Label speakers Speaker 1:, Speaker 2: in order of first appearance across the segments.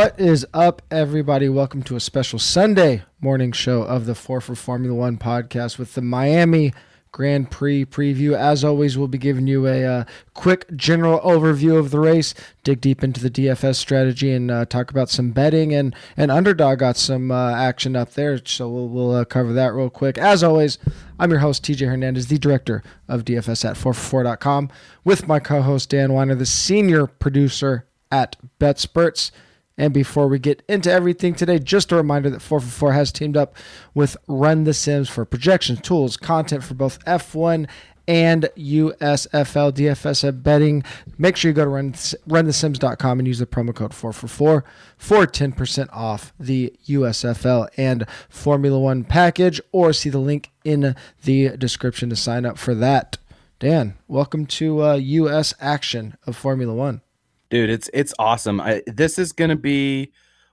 Speaker 1: What is up, everybody? Welcome to a special Sunday morning show of the Four for Formula One podcast with the Miami Grand Prix preview. As always, we'll be giving you a uh, quick general overview of the race, dig deep into the DFS strategy, and uh, talk about some betting. And, and Underdog got some uh, action up there, so we'll, we'll uh, cover that real quick. As always, I'm your host, TJ Hernandez, the director of DFS at 4for4.com, with my co host, Dan Weiner, the senior producer at BetSperts. And before we get into everything today, just a reminder that 4for4 has teamed up with Run the Sims for projections, tools, content for both F1 and USFL DFS betting. Make sure you go to run, runthesims.com and use the promo code 4for4 for 10% off the USFL and Formula One package, or see the link in the description to sign up for that. Dan, welcome to uh, US action of Formula One
Speaker 2: dude it's it's awesome I, this is going to be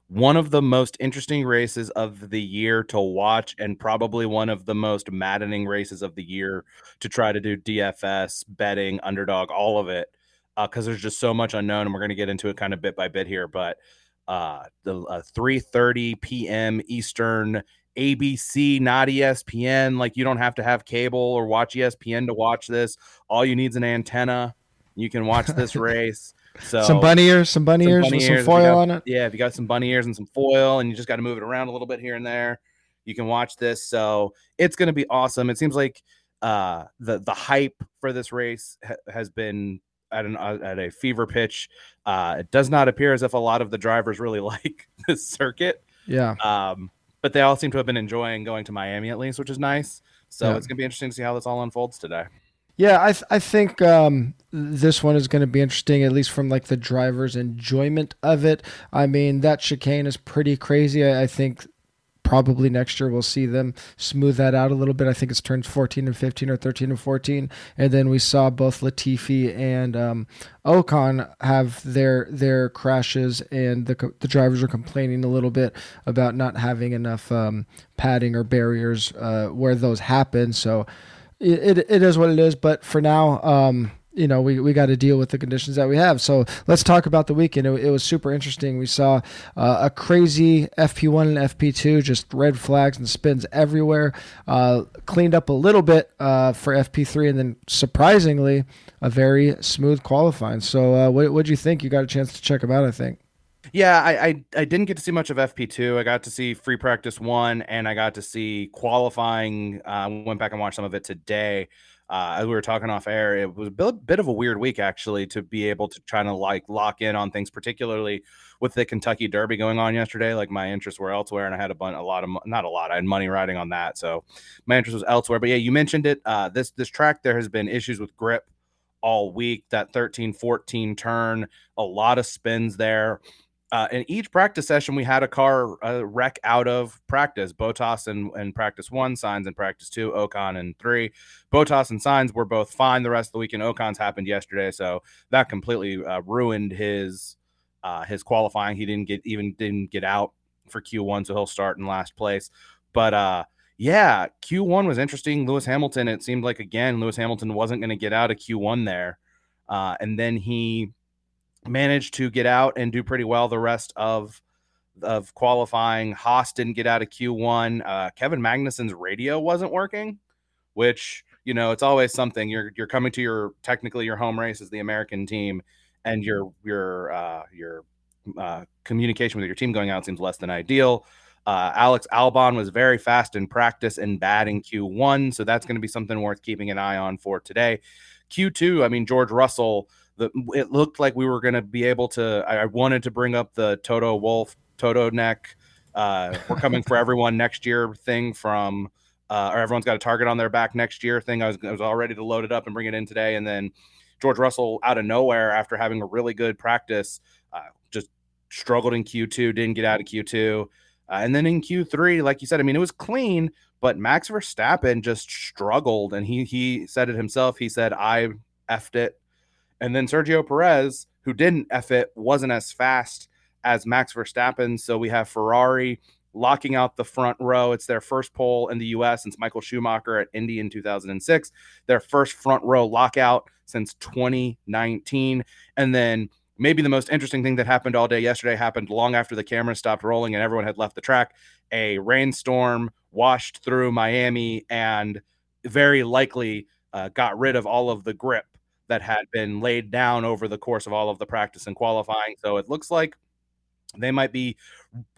Speaker 2: one of the most interesting races of the year to watch and probably one of the most maddening races of the year to try to do dfs betting underdog all of it because uh, there's just so much unknown and we're going to get into it kind of bit by bit here but uh the uh, 3:30 p.m. Eastern ABC, not ESPN. Like you don't have to have cable or watch ESPN to watch this. All you need is an antenna. You can watch this race. So
Speaker 1: some bunny ears, some bunny some ears with some foil
Speaker 2: got,
Speaker 1: on it.
Speaker 2: Yeah, if you got some bunny ears and some foil, and you just got to move it around a little bit here and there, you can watch this. So it's going to be awesome. It seems like uh, the the hype for this race ha- has been at an uh, at a fever pitch. Uh, it does not appear as if a lot of the drivers really like this circuit.
Speaker 1: Yeah.
Speaker 2: Um, but they all seem to have been enjoying going to Miami at least, which is nice. So yeah. it's gonna be interesting to see how this all unfolds today.
Speaker 1: Yeah, I th- I think um, this one is going to be interesting, at least from like the driver's enjoyment of it. I mean, that chicane is pretty crazy. I, I think probably next year we'll see them smooth that out a little bit. I think it's turns 14 and 15 or 13 and 14. And then we saw both Latifi and um, Ocon have their their crashes, and the the drivers are complaining a little bit about not having enough um, padding or barriers uh, where those happen. So it, it is what it is. But for now, um, you know, we, we got to deal with the conditions that we have. So let's talk about the weekend. It, it was super interesting. We saw uh, a crazy FP1 and FP2, just red flags and spins everywhere. Uh, cleaned up a little bit uh, for FP3, and then surprisingly, a very smooth qualifying. So, uh, what do you think? You got a chance to check them out, I think.
Speaker 2: Yeah, I, I, I didn't get to see much of FP2. I got to see free practice one, and I got to see qualifying. Uh, went back and watched some of it today. Uh, as we were talking off air, it was a bit, of a weird week actually to be able to try to like lock in on things, particularly with the Kentucky Derby going on yesterday. Like my interests were elsewhere, and I had a bunch, a lot of not a lot. I had money riding on that, so my interest was elsewhere. But yeah, you mentioned it. Uh, this this track there has been issues with grip all week. That 13 14 turn, a lot of spins there uh, in each practice session, we had a car uh, wreck out of practice. Bottas and, and practice one, Sainz and practice two, Ocon and three. Bottas and Sainz were both fine the rest of the weekend. Ocon's happened yesterday, so that completely uh, ruined his uh, his qualifying. He didn't get even didn't get out for Q1, so he'll start in last place. But uh, yeah, Q1 was interesting. Lewis Hamilton, it seemed like again, Lewis Hamilton wasn't going to get out of Q1 there, uh, and then he managed to get out and do pretty well the rest of of qualifying. Haas didn't get out of Q1. Uh, Kevin Magnussen's radio wasn't working, which you know it's always something. You're you're coming to your technically your home race as the American team, and your your uh, your uh, communication with your team going out seems less than ideal. Uh, Alex Albon was very fast in practice and bad in Q1, so that's going to be something worth keeping an eye on for today. Q2, I mean George Russell the it looked like we were going to be able to. I, I, wanted to bring up the Toto Wolff, Toto neck. Uh, we're coming for everyone next year thing from, uh, or everyone's got a target on their back next year thing. I was, I was all ready to load it up and bring it in today, and then George Russell out of nowhere after having a really good practice, uh, just struggled in Q2, didn't get out of Q2. Uh, and then in Q3, like you said, I mean, it was clean, but Max Verstappen just struggled. And he he said it himself. He said, I effed it. And then Sergio Perez, who didn't F it, wasn't as fast as Max Verstappen. So we have Ferrari locking out the front row. It's their first pole in the US since Michael Schumacher at Indy in 2006. Their first front row lockout since 2019. And then maybe the most interesting thing that happened all day yesterday happened long after the camera stopped rolling and everyone had left the track. A rainstorm washed through Miami and very likely uh, got rid of all of the grip that had been laid down over the course of all of the practice and qualifying. So it looks like they might be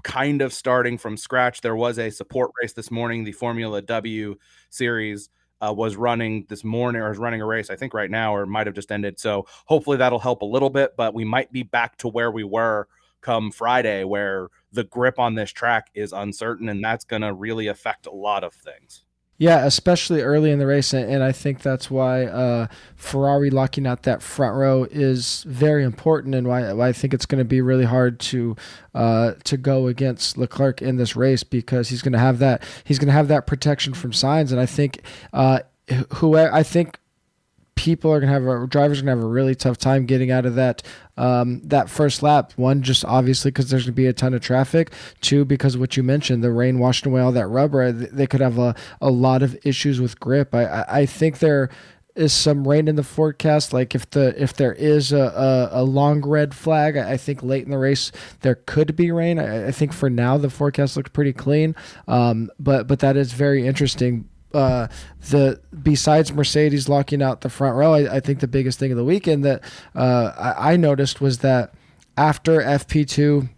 Speaker 2: kind of starting from scratch. There was a support race this morning, the Formula W series uh, was running this morning or is running a race, I think right now, or might have just ended. So hopefully that'll help a little bit, but we might be back to where we were come Friday, where the grip on this track is uncertain, and that's going to really affect a lot of things.
Speaker 1: Yeah, especially early in the race, and I think that's why uh, Ferrari locking out that front row is very important, and why, why I think it's going to be really hard to uh, to go against Leclerc in this race because he's going to have that he's going to have that protection from Sainz, and I think uh, I think people are gonna have a drivers are gonna have a really tough time getting out of that um, that first lap. One, just obviously because there's gonna be a ton of traffic. Two, because what you mentioned, the rain washed away all that rubber. They could have a, a lot of issues with grip. I I, I think there is some rain in the forecast. Like if the if there is a, a, a, long red flag, I think late in the race there could be rain. I, I think for now the forecast looks pretty clean. Um, but but that is very interesting uh, the besides Mercedes locking out the front row, I, I think the biggest thing of the weekend that uh, I, I, noticed was that after FP two,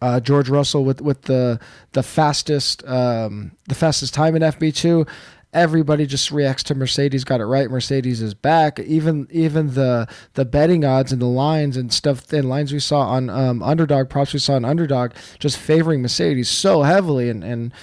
Speaker 1: uh, George Russell with with the the fastest um, the fastest time in FP two. Everybody just reacts to Mercedes got it right. Mercedes is back. Even even the the betting odds and the lines and stuff and lines we saw on um, underdog props we saw on underdog just favoring Mercedes so heavily and and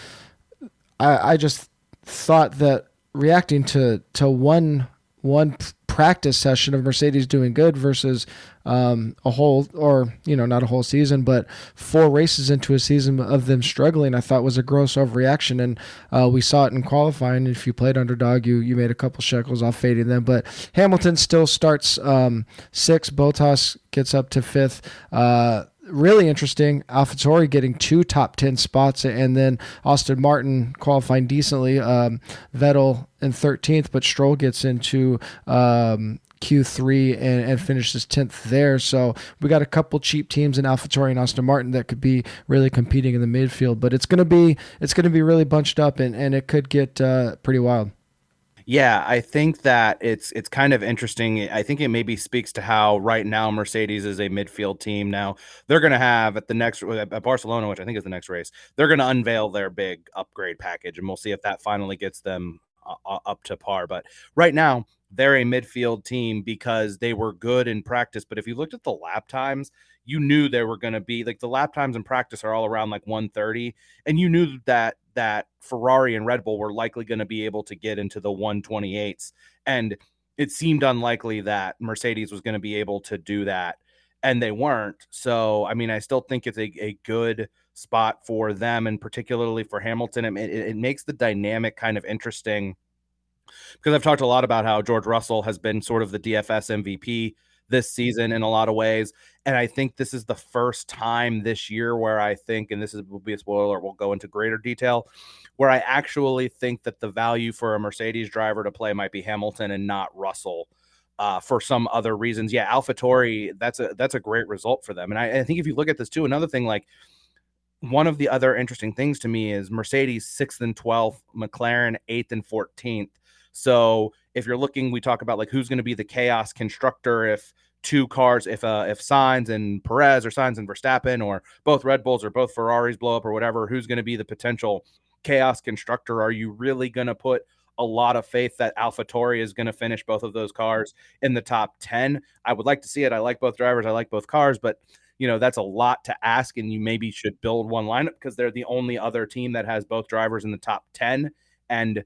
Speaker 1: I, I just thought that reacting to to one one practice session of Mercedes doing good versus um, a whole or you know not a whole season but four races into a season of them struggling I thought was a gross overreaction. And uh, we saw it in qualifying. If you played underdog you you made a couple shekels off fading them. But Hamilton still starts um, sixth. Bottas gets up to fifth. Uh, really interesting. AlphaTauri getting two top 10 spots, and then Aston Martin qualifying decently. Um, Vettel in 13th, but Stroll gets into um, Q3 and, and finishes 10th there. So we got a couple cheap teams in AlphaTauri and Aston Martin that could be really competing in the midfield, but it's going to be it's going to be really bunched up and, and it could get uh, pretty wild.
Speaker 2: Yeah, I think that it's it's kind of interesting. I think it maybe speaks to how right now Mercedes is a midfield team. Now they're going to have at the next at Barcelona, which I think is the next race, they're going to unveil their big upgrade package, and we'll see if that finally gets them uh, uh, up to par. But right now they're a midfield team because they were good in practice. But if you looked at the lap times, you knew they were going to be like the lap times in practice are all around like 130, and you knew that that Ferrari and Red Bull were likely going to be able to get into the 128s. And it seemed unlikely that Mercedes was going to be able to do that. And they weren't. So, I mean, I still think it's a, a good spot for them and particularly for Hamilton. It, it, it makes the dynamic kind of interesting because I've talked a lot about how George Russell has been sort of the DFS MVP this season in a lot of ways. And I think this is the first time this year where I think, and this is, will be a spoiler, we'll go into greater detail, where I actually think that the value for a Mercedes driver to play might be Hamilton and not Russell. Uh, for some other reasons, yeah, AlphaTauri, that's a that's a great result for them. And I, I think if you look at this too, another thing like one of the other interesting things to me is Mercedes sixth and twelfth, McLaren eighth and fourteenth. So if you're looking, we talk about like who's going to be the chaos constructor if two cars, if uh if Sainz and Perez or Sainz and Verstappen or both Red Bulls or both Ferraris blow up or whatever, who's going to be the potential chaos constructor? Are you really going to put a lot of faith that AlphaTauri is going to finish both of those cars in the top 10. I would like to see it. I like both drivers. I like both cars, but you know, that's a lot to ask and you maybe should build one lineup because they're the only other team that has both drivers in the top 10 and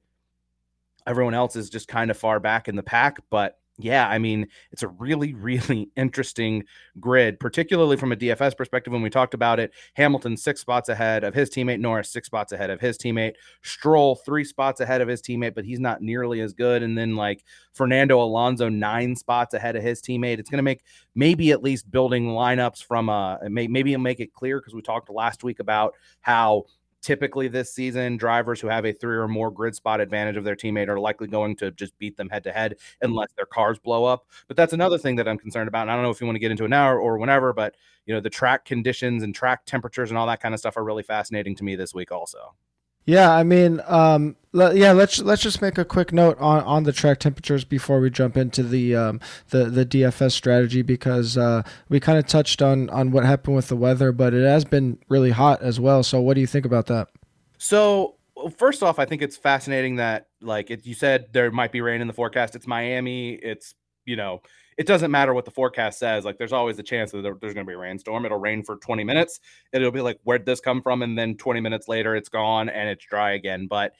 Speaker 2: Everyone else is just kind of far back in the pack, but yeah, I mean, it's a really, really interesting grid, particularly from a DFS perspective. When we talked about it, Hamilton six spots ahead of his teammate, Norris six spots ahead of his teammate, Stroll three spots ahead of his teammate, but he's not nearly as good. And then like Fernando Alonso nine spots ahead of his teammate. It's going to make maybe at least building lineups from uh, a maybe it'll make it clear because we talked last week about how typically this season, drivers who have a three or more grid spot advantage of their teammate are likely going to just beat them head to head unless their cars blow up. But that's another thing that I'm concerned about. And I don't know if you want to get into it now or, or whenever, but you know, the track conditions and track temperatures and all that kind of stuff are really fascinating to me this week also.
Speaker 1: Yeah, I mean, um, yeah. Let's let's just make a quick note on, on the track temperatures before we jump into the um, the the DFS strategy because uh, we kind of touched on on what happened with the weather, but it has been really hot as well. So, what do you think about that?
Speaker 2: So, first off, I think it's fascinating that like it, you said there might be rain in the forecast. It's Miami. It's you know it doesn't matter what the forecast says. Like there's always a chance that there, there's going to be a rainstorm. It'll rain for 20 minutes. It'll be like, where'd this come from? And then 20 minutes later, it's gone and it's dry again. But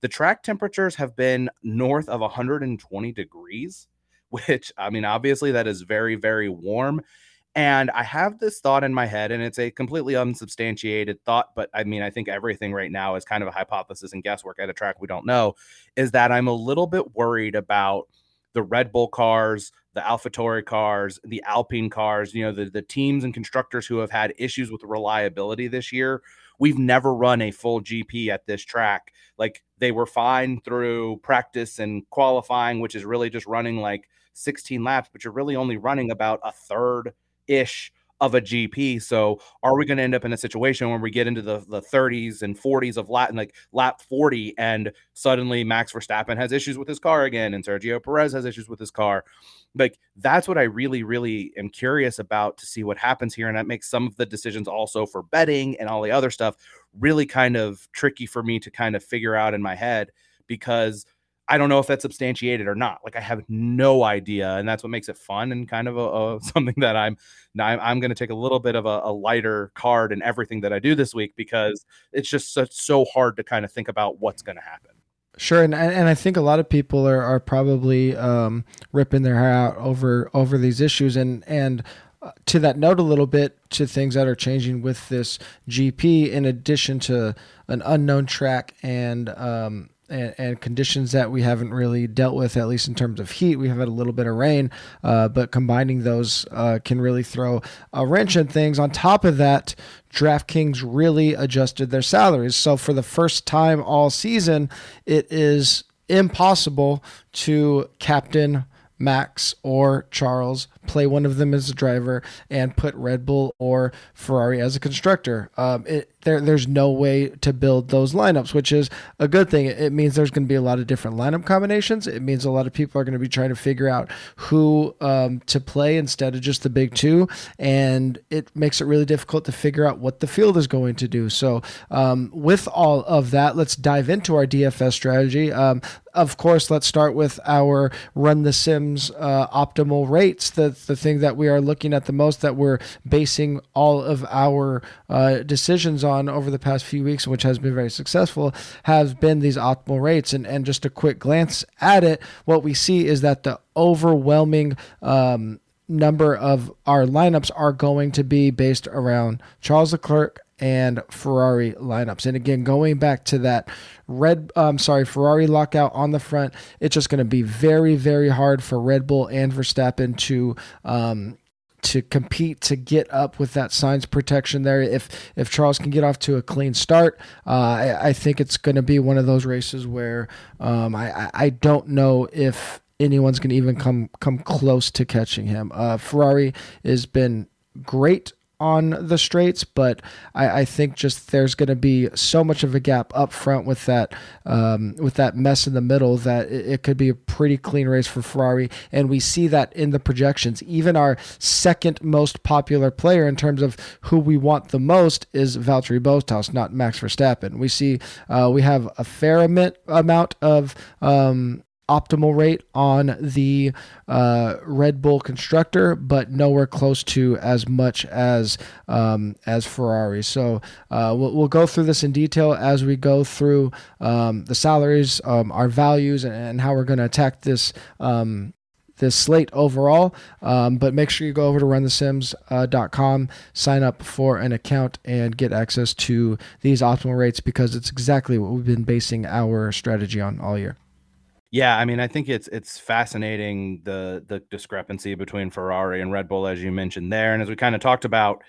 Speaker 2: the track temperatures have been north of 120 degrees, which I mean, obviously that is very, very warm. And I have this thought in my head, and it's a completely unsubstantiated thought, but I mean, I think everything right now is kind of a hypothesis and guesswork at a track we don't know. Is that I'm a little bit worried about the Red Bull cars, the AlphaTauri cars, the Alpine cars, you know, the, the teams and constructors who have had issues with reliability this year. We've never run a full GP at this track. Like they were fine through practice and qualifying, which is really just running like 16 laps, but you're really only running about a third ish of a GP. So are we going to end up in a situation where we get into the, the 30s and 40s of Latin, like lap 40, and suddenly Max Verstappen has issues with his car again, and Sergio Perez has issues with his car? Like that's what I really, really am curious about to see what happens here. And that makes some of the decisions also for betting and all the other stuff really kind of tricky for me to kind of figure out in my head because I don't know if that's substantiated or not. Like I have no idea, and that's what makes it fun and kind of a, a something that I'm I'm, I'm going to take a little bit of a, a, lighter card in everything that I do this week because it's just so, so hard to kind of think about what's going to happen.
Speaker 1: Sure, and and I think a lot of people are are probably um, ripping their hair out over over these issues, and and uh, to that note a little bit to things that are changing with this GP, in addition to an unknown track and um, and, and, conditions that we haven't really dealt with, at least in terms of heat. We have had a little bit of rain, uh, but combining those uh, can really throw a wrench in things. On top of that, DraftKings really adjusted their salaries. So for the first time all season, it is impossible to captain Max or Charles, play one of them as a driver, and put Red Bull or Ferrari as a constructor. Um, it, there, there's no way to build those lineups, which is a good thing. It means there's going to be a lot of different lineup combinations. It means a lot of people are going to be trying to figure out who um, to play instead of just the big two, and it makes it really difficult to figure out what the field is going to do. So, um, with all of that, let's dive into our DFS strategy. Um, of course, let's start with our run the sims uh, optimal rates. The the thing that we are looking at the most that we're basing all of our uh, decisions on over the past few weeks, which has been very successful, has been these optimal rates. And and just a quick glance at it, what we see is that the overwhelming um, number of our lineups are going to be based around Charles Leclerc and Ferrari lineups. And again, going back to that red, um, sorry, Ferrari lockout on the front, it's just going to be very, very hard for Red Bull and Verstappen to. Um, to compete to get up with that Sainz protection there. If if Charles can get off to a clean start, uh, I, I, think it's going to be one of those races where um, I I don't know if anyone's going to even come come close to catching him. Uh, Ferrari has been great on the straights, but I, I think just there's going to be so much of a gap up front with that um, with that mess in the middle that it, it, could be a pretty clean race for Ferrari, and we see that in the projections. Even our second most popular player in terms of who we want the most is Valtteri Bottas, not Max Verstappen. We see uh, we have a fair amount of um, optimal rate on the uh, Red Bull constructor, but nowhere close to as much as um, as Ferrari. So uh, we'll, we'll, go through this in detail as we go through um, the salaries, um, our values, and, and, how we're going to attack this. Um, this slate overall, um, but make sure you go over to runthesims.com, sign up for an account, and get access to these optimal rates because it's exactly what we've been basing our strategy on all year.
Speaker 2: Yeah, I mean, I think it's it's fascinating the the discrepancy between Ferrari and Red Bull, as you mentioned there, and as we kind of talked about,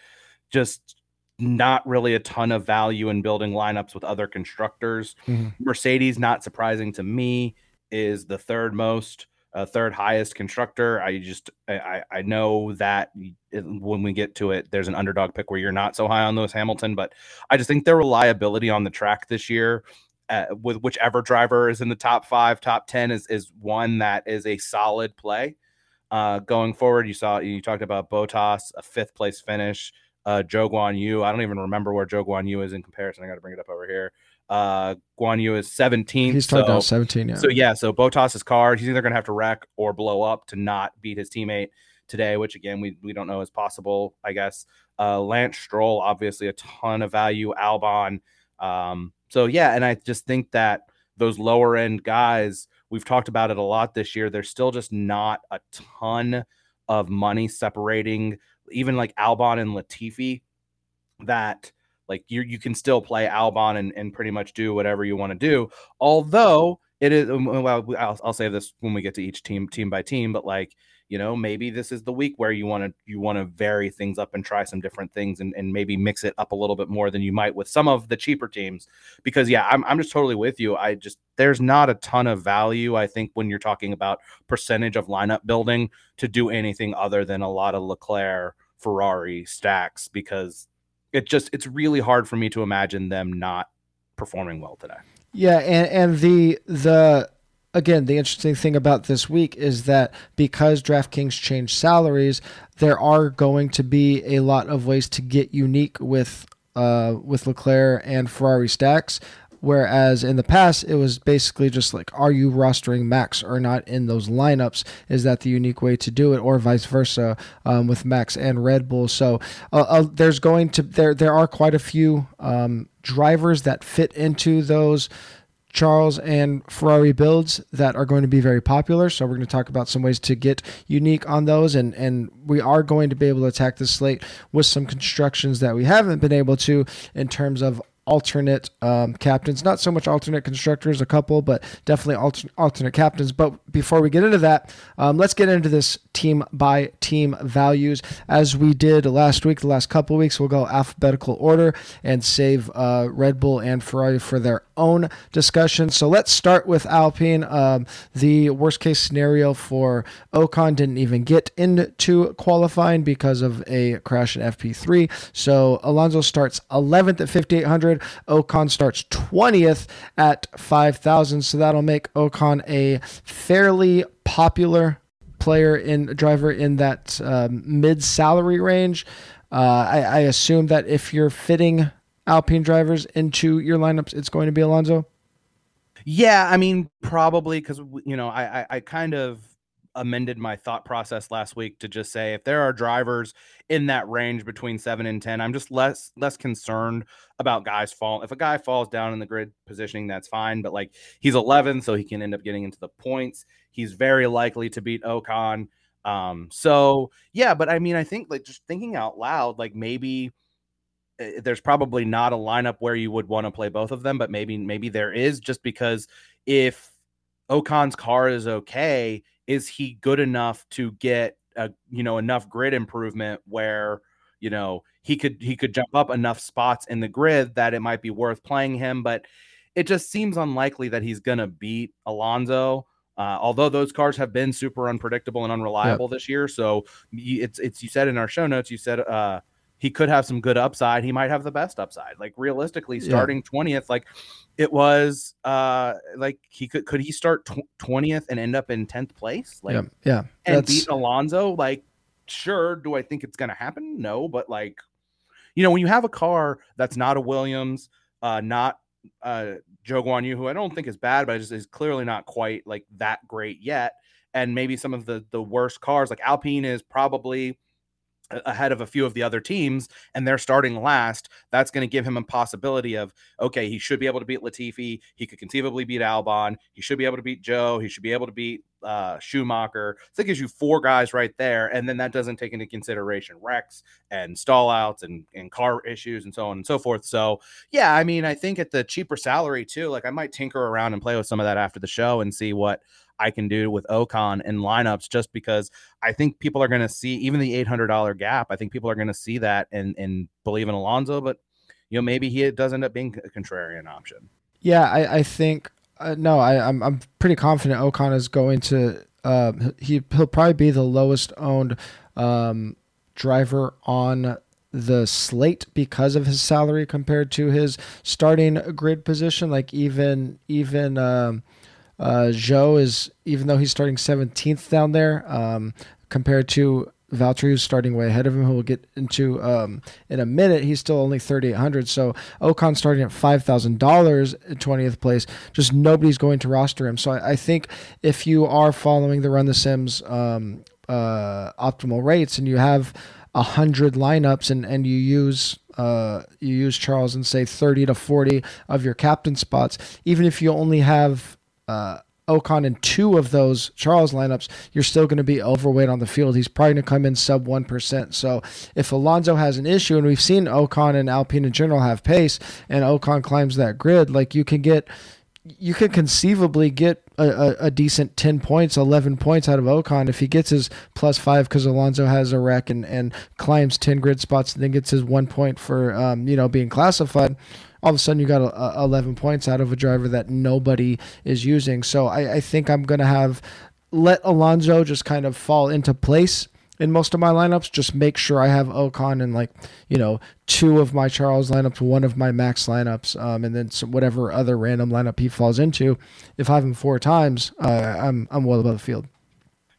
Speaker 2: just not really a ton of value in building lineups with other constructors. Mm-hmm. Mercedes, not surprising to me, is the third most, uh, third highest constructor. I just I I know that it, when we get to it, there's an underdog pick where you're not so high on Lewis Hamilton, but I just think their reliability on the track this year. Uh, with whichever driver is in the top five, top 10 is, is one that is a solid play. Uh, going forward, you saw you talked about Bottas, a fifth place finish. Uh, Zhou Guan Yu, I don't even remember where Zhou Guan Yu is in comparison. I got to bring it up over here. Uh, Guan Yu is 17.
Speaker 1: He's talking so, about 17, yeah.
Speaker 2: So yeah, so Bottas's car, he's either going to have to wreck or blow up to not beat his teammate today, which again we we don't know is possible. I guess. Uh, Lance Stroll, obviously a ton of value. Albon. Um, so yeah, and I just think that those lower end guys We've talked about it a lot this year. There's still just not a ton of money separating even like Albon and Latifi that like you you can still play Albon and, and pretty much do whatever you want to do. Although it is um, uh, well, I'll, I'll say this when we get to each team team by team, but like you know maybe this is the week where you want to you want to vary things up and try some different things and, and maybe mix it up a little bit more than you might with some of the cheaper teams. Because yeah I'm, I'm just totally with you. I just there's not a ton of value i think when you're talking about percentage of lineup building to do anything other than a lot of leclerc ferrari stacks because it just it's really hard for me to imagine them not performing well today
Speaker 1: yeah and and the the again, the interesting thing about this week is that because DraftKings changed salaries, there are going to be a lot of ways to get unique with uh, with Leclerc and Ferrari stacks. Whereas in the past, it was basically just like, are you rostering Max or not in those lineups? Is that the unique way to do it, or vice versa um, with Max and Red Bull? So uh, uh, there's going to there there are quite a few um, drivers that fit into those Charles and Ferrari builds that are going to be very popular. So we're going to talk about some ways to get unique on those, and and we are going to be able to attack the slate with some constructions that we haven't been able to in terms of alternate um, captains. Not so much alternate constructors, a couple, but definitely alter- alternate captains. But before we get into that, um, let's get into this team by team values. As we did last week, the last couple weeks, we'll go alphabetical order and save uh, Red Bull and Ferrari for their own discussion. So let's start with Alpine. Um, the worst case scenario for Ocon didn't even get into qualifying because of a crash in FP3. So Alonso starts 11th at 5,800. Ocon starts 20th at 5,000. So that'll make Ocon a fairly popular player in driver in that um, mid salary range. Uh, I, I, assume that if you're fitting Alpine drivers into your lineups, it's going to be Alonso.
Speaker 2: Yeah, I mean probably because you know I, I, I kind of amended my thought process last week to just say if there are drivers in that range between seven and ten, I'm just less less concerned about guys fall. If a guy falls down in the grid positioning, that's fine. But like he's 11, so he can end up getting into the points. He's very likely to beat Ocon. Um, so yeah, but I mean, I think like just thinking out loud, like maybe there's probably not a lineup where you would want to play both of them, but maybe maybe there is just because if Ocon's car is okay, is he good enough to get a you know enough grid improvement where you know he could he could jump up enough spots in the grid that it might be worth playing him but it just seems unlikely that he's going to beat Alonso uh, although those cars have been super unpredictable and unreliable yep. this year so it's it's you said in our show notes you said uh he could have some good upside. He might have the best upside. Like realistically, starting twentieth, yeah. like it was, uh, like he could could he start twentieth and end up in tenth place? Like,
Speaker 1: yeah, yeah.
Speaker 2: and That's... beat Alonso? Like, sure. Do I think it's gonna happen? No, but like, you know, when you have a car that's not a Williams, uh, not uh Zhou Guan Yu, who I don't think is bad, but just is clearly not quite like that great yet, and maybe some of the the worst cars, like Alpine, is probably ahead of a few of the other teams and they're starting last, that's going to give him a possibility of okay, he should be able to beat Latifi, he could conceivably beat Albon, he should be able to beat Zhou. he should be able to beat uh, Schumacher. So that gives you four guys right there, and then that doesn't take into consideration wrecks and stallouts and and car issues and so on and so forth. So yeah, I mean, I think at the cheaper salary too, like I might tinker around and play with some of that after the show and see what I can do with Ocon in lineups just because I think people are going to see even the $800 gap. I think people are going to see that and, and believe in Alonso, but you know, maybe he does end up being a contrarian option.
Speaker 1: Yeah, I, I think uh, no, I, I'm I'm pretty confident Ocon is going to uh, he he'll probably be the lowest owned um, driver on the slate because of his salary compared to his starting grid position. Like even even um, uh, Zhou is even though he's starting 17th down there um, compared to Valtteri, who's starting way ahead of him, who we'll get into um, in a minute. He's still only 3,800. So Ocon starting at $5,000 in 20th place. Just nobody's going to roster him. So I, I think if you are following the Run the Sims um, uh, optimal rates and you have a hundred lineups and and you use uh, you use Charles and say 30 to 40 of your captain spots, even if you only have uh, Ocon in two of those Charles lineups, you're still going to be overweight on the field. He's probably going to come in sub 1%. So if Alonso has an issue, and we've seen Ocon and Alpine in general have pace, and Ocon climbs that grid, like you can get you could conceivably get a, a, a, decent 10 points, 11 points out of Ocon if he gets his plus five because Alonso has a wreck and, and climbs 10 grid spots and then gets his one point for, um, you know, being classified. All of a sudden, you got a, 11 points out of a driver that nobody is using. So I, I think I'm going to have let Alonso just kind of fall into place in most of my lineups. Just make sure I have Ocon in like you know two of my Charles lineups, one of my Max lineups, um, and then some, whatever other random lineup he falls into. If I have him four times, uh, I'm I'm well above the field.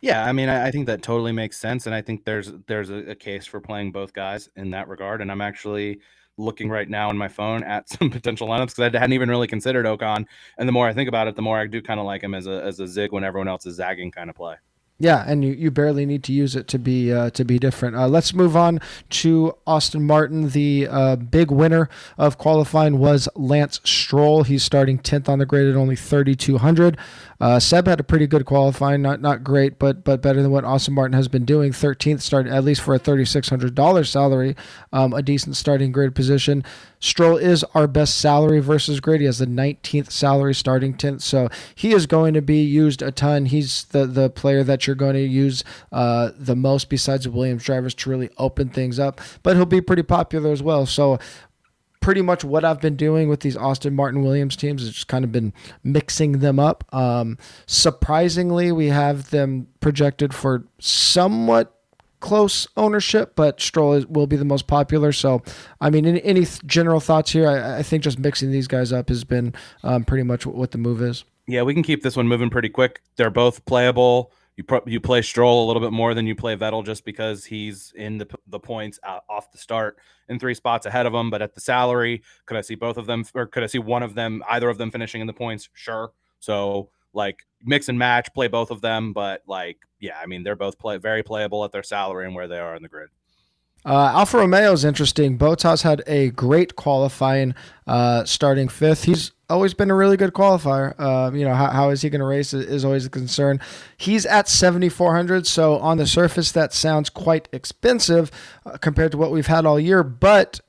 Speaker 2: Yeah, I mean, I, I, think that totally makes sense, and I think there's there's a, a, case for playing both guys in that regard. And I'm actually looking right now on my phone at some potential lineups because I hadn't even really considered Ocon. And the more I think about it, the more I do kind of like him as a as a zig when everyone else is zagging kind of play.
Speaker 1: Yeah, and you, you barely need to use it to be uh, to be different. Uh, let's move on to Aston Martin. The uh, big winner of qualifying was Lance Stroll. He's starting tenth on the grid at only thirty two hundred. Uh, Seb had a pretty good qualifying, not not great, but but better than what Aston Martin has been doing. Thirteenth start, at least for a thirty six hundred dollars salary, um, a decent starting grid position. Stroll is our best salary versus grid. He has the 19th salary starting 10th, so he is going to be used a ton. He's the the player that you're going to use uh, the most besides Williams drivers to really open things up, but he'll be pretty popular as well. So pretty much what I've been doing with these Aston Martin Williams teams is just kind of been mixing them up. Um, surprisingly, we have them projected for somewhat close ownership, but Stroll is, will be the most popular. So, I mean, any, any general thoughts here? I, I, think just mixing these guys up has been um, pretty much what the move is.
Speaker 2: Yeah, we can keep this one moving pretty quick. They're both playable. You pro- you play Stroll a little bit more than you play Vettel just because he's in the the points uh, off the start in three spots ahead of him. But at the salary, could I see both of them, or could I see one of them, either of them finishing in the points? Sure. So like mix and match, play both of them. But like, yeah, I mean, they're both play very playable at their salary and where they are in the grid.
Speaker 1: Uh, Alfa Romeo is interesting. Bottas had a great qualifying, uh, starting fifth. He's always been a really good qualifier. Uh, you know, how, how is he going to race is, is, always a concern. He's at 7,400, so on the surface, that sounds quite expensive uh, compared to what we've had all year, but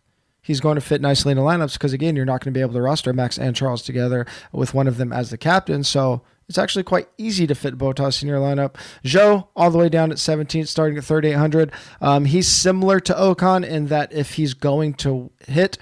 Speaker 1: he's going to fit nicely in the lineups because, again, you're not going to be able to roster Max and Charles together with one of them as the captain. So it's actually quite easy to fit Bottas in your lineup. Zhou, all the way down at 17th, starting at 3,800. Um, he's similar to Ocon in that if he's going to hit,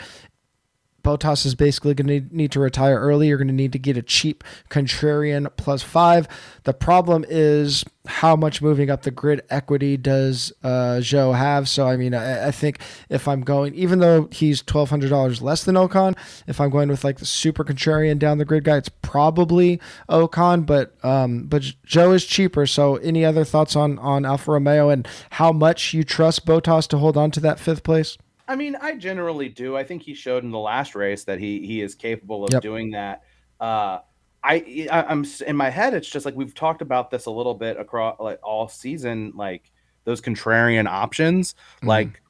Speaker 1: Bottas is basically going to need to retire early. You're going to need to get a cheap contrarian plus five. The problem is how much moving up the grid equity does uh, Zhou have? So, I mean, I, I, think if I'm going, even though he's $1,200 less than Ocon, if I'm going with like the super contrarian down the grid guy, it's probably Ocon, but um, but Zhou is cheaper. So, any other thoughts on, on Alfa Romeo and how much you trust Bottas to hold on to that fifth place?
Speaker 2: I mean, I generally do. I think he showed in the last race that he he is capable of yep. doing that. Uh, I, I am in my head. It's just like we've talked about this a little bit across like all season. Like those contrarian options. Mm-hmm. Like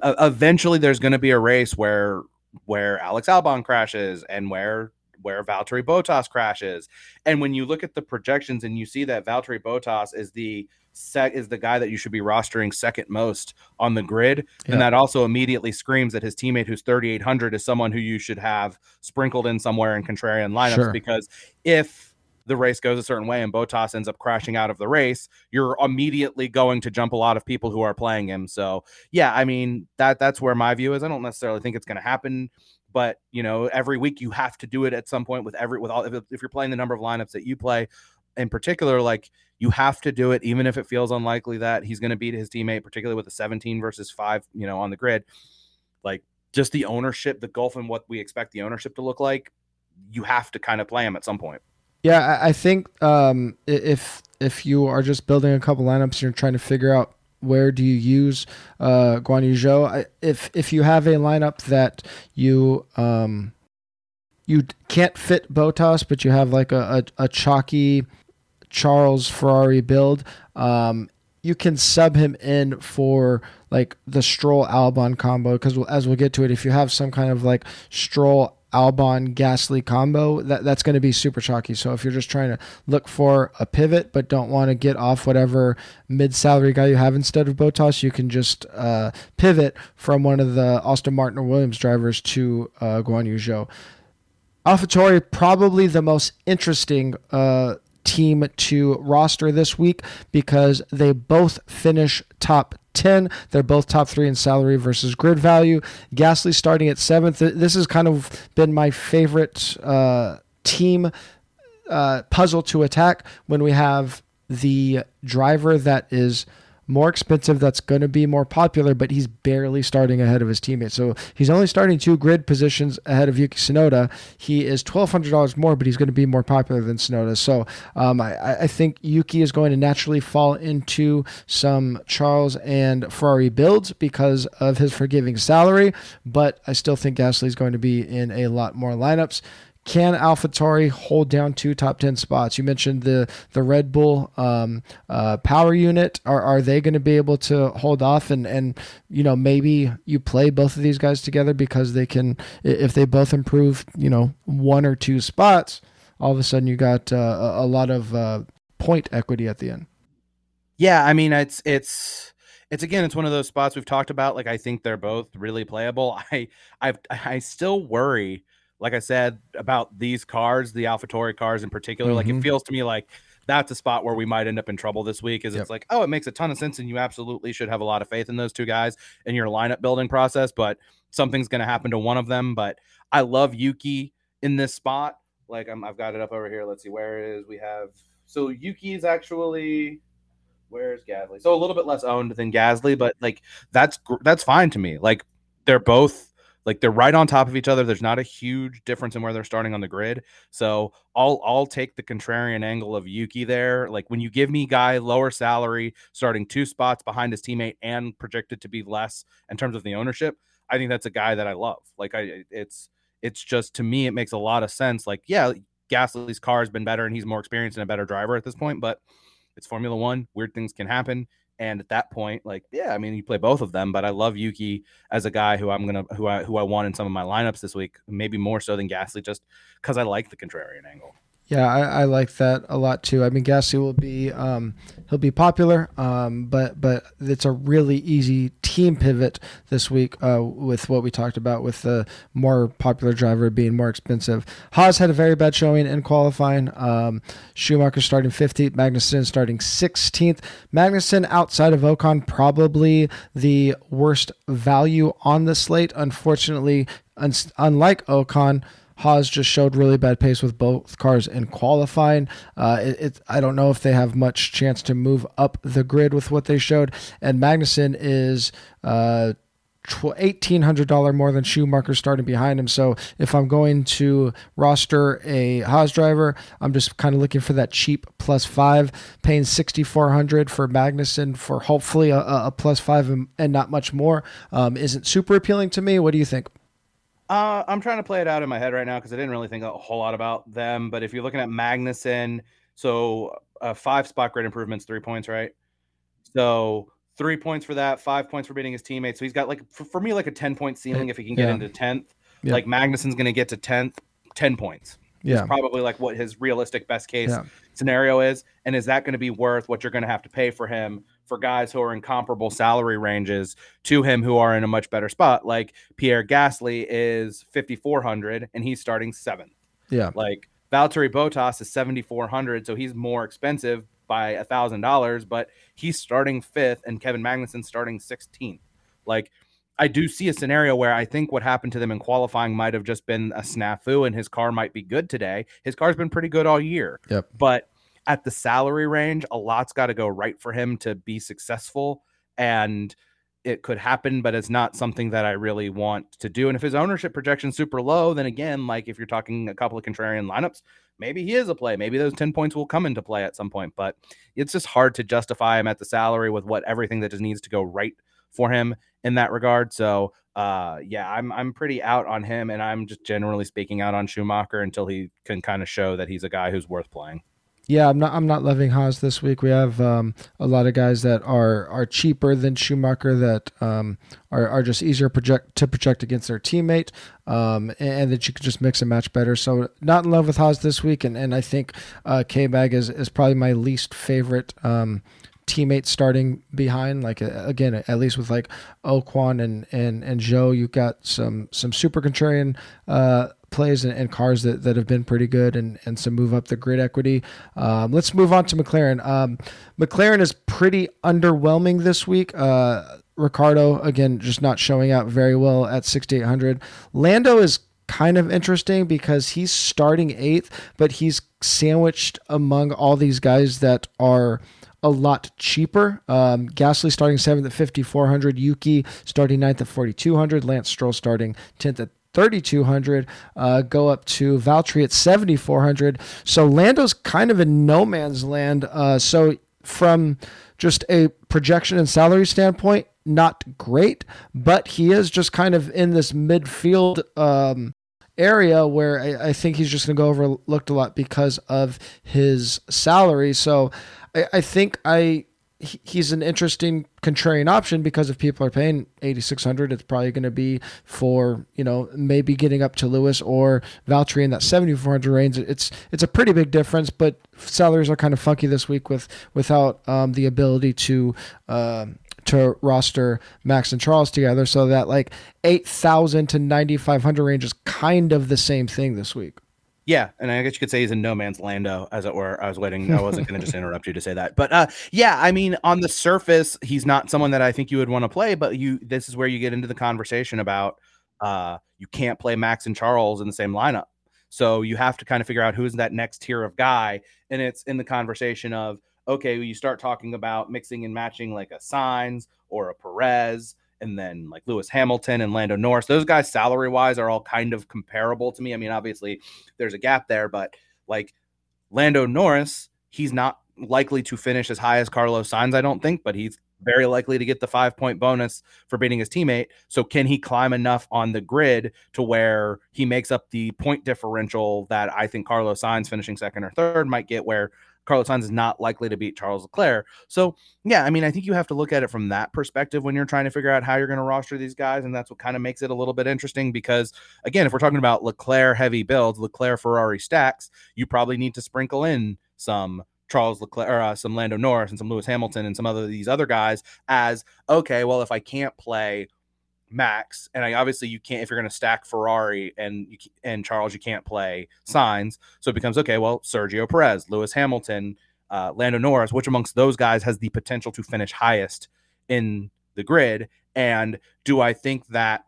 Speaker 2: uh, eventually, there's going to be a race where where Alex Albon crashes and where where Valtteri Bottas crashes. And when you look at the projections and you see that Valtteri Bottas is the set is the guy that you should be rostering second most on the grid, yeah. and that also immediately screams that his teammate who's 3800 is someone who you should have sprinkled in somewhere in contrarian lineups sure. because if the race goes a certain way and Bottas ends up crashing out of the race, you're immediately going to jump a lot of people who are playing him. So yeah, I mean that that's where my view is. I don't necessarily think it's going to happen, but you know, every week you have to do it at some point with every with all if, if you're playing the number of lineups that you play, in particular, like you have to do it, even if it feels unlikely that he's going to beat his teammate, particularly with a 17 versus five, you know, on the grid. Like just the ownership, the golf, and what we expect the ownership to look like, you have to kind of play him at some point.
Speaker 1: Yeah, I think um, if if you are just building a couple lineups and you're trying to figure out where do you use uh, Guan Yu Zhou, if if you have a lineup that you um, you can't fit Bottas, but you have like a, a, a chalky Charles Ferrari build, um, you can sub him in for like the Stroll Albon combo because as we'll get to it, if you have some kind of like Stroll Albon Gasly combo, that, that's going to be super chalky. So if you're just trying to look for a pivot but don't want to get off whatever mid salary guy you have instead of Bottas, you can just uh, pivot from one of the Aston Martin or Williams drivers to uh, Guan Yu Zhou. AlphaTauri probably the most interesting uh, team to roster this week because they both finish top 10. They're both top three in salary versus grid value. Gasly starting at seventh. This has kind of been my favorite uh, team uh, puzzle to attack when we have the driver that is more expensive that's going to be more popular, but he's barely starting ahead of his teammates. So he's only starting two grid positions ahead of Yuki Tsunoda. He is $1,200 more, but he's going to be more popular than Tsunoda. So um, I, I, think Yuki is going to naturally fall into some Charles and Ferrari builds because of his forgiving salary, but I still think Gasly is going to be in a lot more lineups. Can AlphaTauri hold down two top ten spots? You mentioned the the Red Bull um, uh, power unit. Are are they going to be able to hold off and and you know maybe you play both of these guys together because they can if they both improve you know one or two spots, all of a sudden you got uh, a lot of uh, point equity at the end.
Speaker 2: Yeah, I mean it's it's it's again it's one of those spots we've talked about. Like I think they're both really playable. I I I still worry like I said about these cars, the AlphaTauri cars in particular, mm-hmm. like it mm-hmm. feels to me like that's a spot where we might end up in trouble this week. Is yep. it's like, oh, it makes a ton of sense, and you absolutely should have a lot of faith in those two guys in your lineup building process, but something's going to happen to one of them. But I love Yuki in this spot. Like i have got it up over here. Let's see where it is. We have so Yuki is actually where's Gasly? So a little bit less owned than Gasly, but like that's that's fine to me. Like they're both like they're right on top of each other. There's not a huge difference in where they're starting on the grid. So I'll I'll take the contrarian angle of Yuki there. Like when you give me guy lower salary, starting two spots behind his teammate and projected to be less in terms of the ownership, I think that's a guy that I love. Like I it's it's just to me it makes a lot of sense. Like yeah, Gasly's car has been better and he's more experienced and a better driver at this point, but it's Formula One. Weird things can happen. And at that point, like, yeah, I mean, you play both of them, but I love Yuki as a guy who I'm gonna who I who I want in some of my lineups this week, maybe more so than Gasly, just because I like the contrarian angle.
Speaker 1: Yeah, I, I, like that a lot too. I mean, Gasly will be um, he'll be popular, um, but but it's a really easy team pivot this week uh, with what we talked about with the more popular driver being more expensive. Haas had a very bad showing in qualifying. Um, Schumacher starting 15th, Magnussen starting 16th. Magnussen outside of Ocon probably the worst value on the slate. Unfortunately, un- unlike Ocon. Haas just showed really bad pace with both cars in qualifying. Uh, it, it, I don't know if they have much chance to move up the grid with what they showed. And Magnussen is uh, $1,800 more than Schumacher starting behind him. So if I'm going to roster a Haas driver, I'm just kind of looking for that cheap plus five, paying 6400 for Magnussen for hopefully a, a plus five and, and not much more. Um, isn't super appealing to me. What do you think?
Speaker 2: Uh, I'm trying to play it out in my head right now because I didn't really think a whole lot about them. But if you're looking at Magnussen, so uh, five spot grade improvements, three points, right? So three points for that, five points for beating his teammates. So he's got like for, for me like a ten point ceiling if he can get yeah. into tenth. Yeah. Like Magnussen's going to get to tenth, ten points. Yeah, it's probably like what his realistic best case yeah. scenario is. And is that going to be worth what you're going to have to pay for him for guys who are in comparable salary ranges to him who are in a much better spot. Like Pierre Gasly is 5400 and he's starting 7th.
Speaker 1: Yeah.
Speaker 2: Like Valtteri Bottas is 7,400, so he's more expensive by a thousand dollars, but he's starting fifth and Kevin Magnussen starting 16th. Like, I do see a scenario where I think what happened to them in qualifying might have just been a snafu and his car might be good today. His car's been pretty good all year.
Speaker 1: Yep.
Speaker 2: But at the salary range, a lot's got to go right for him to be successful. And it could happen, but it's not something that I really want to do. And if his ownership projection's super low, then again, like if you're talking a couple of contrarian lineups, maybe he is a play. Maybe those 10 points will come into play at some point, but it's just hard to justify him at the salary with what everything that just needs to go right for him in that regard. So uh yeah, I'm I'm pretty out on him and I'm just generally speaking out on Schumacher until he can kind of show that he's a guy who's worth playing.
Speaker 1: Yeah, I'm not. I'm not loving Haas this week. We have um, a lot of guys that are are cheaper than Schumacher that um, are are just easier project to project against their teammate, um, and, and, that you could just mix and match better. So not in love with Haas this week, and and I think uh, K-Mag is is probably my least favorite. Um, teammate starting behind like again at least with like Ocon and and and Zhou you got some some super contrarian uh plays and, and, cars that, that have been pretty good and, and some move up the grid equity. Um, let's move on to McLaren. Um, McLaren is pretty underwhelming this week. Uh, Ricciardo, again, just not showing out very well at 6,800. Lando is kind of interesting because he's starting eighth, but he's sandwiched among all these guys that are a lot cheaper. Um, Gasly starting seventh at 5,400. Yuki starting ninth at 4,200. Lance Stroll starting 10th at 3,200, uh, go up to Valtteri at 7,400. So Lando's kind of in no man's land. Uh, so from just a projection and salary standpoint, not great, but he is just kind of in this midfield um, area where I, I, think he's just going to go overlooked a lot because of his salary. So I, I think I he's an interesting contrarian option because if people are paying 8600 it's probably going to be for you know maybe getting up to lewis or valtteri in that 7400 range. It's it's a pretty big difference but salaries are kind of funky this week with without um, the ability to uh, to roster max and charles together. So that like 8000 to 9500 range is kind of the same thing this week
Speaker 2: yeah, and I guess you could say he's in no man's lando, as it were. I was waiting. I wasn't going to just interrupt you to say that, but uh, yeah, I mean, on the surface, he's not someone that I think you would want to play. But you, this is where you get into the conversation about uh, you can't play Max and Charles in the same lineup, so you have to kind of figure out who's that next tier of guy, and it's in the conversation of okay, you start talking about mixing and matching like a Sainz or a Perez and then like Lewis Hamilton and Lando Norris. Those guys, salary wise, are all kind of comparable to me. I mean, obviously, there's a gap there, but like Lando Norris, he's not likely to finish as high as Carlos Sainz, I don't think, but he's very likely to get the five point bonus for beating his teammate. So, can he climb enough on the grid to where he makes up the point differential that I think Carlos Sainz finishing second or third might get, where Carlos Sainz is not likely to beat Charles Leclerc. So, yeah, I mean, I think you have to look at it from that perspective when you're trying to figure out how you're going to roster these guys. And that's what kind of makes it a little bit interesting because, again, if we're talking about Leclerc heavy builds, Leclerc Ferrari stacks, you probably need to sprinkle in some Charles Leclerc, or, uh, some Lando Norris, and some Lewis Hamilton, and some other these other guys as okay. Well, if I can't play Max, and I obviously you can't if you're going to stack Ferrari and you, and Charles, you can't play Sainz. so it becomes okay. Well, Sergio Perez, Lewis Hamilton, uh, Lando Norris, which amongst those guys has the potential to finish highest in the grid? And do I think that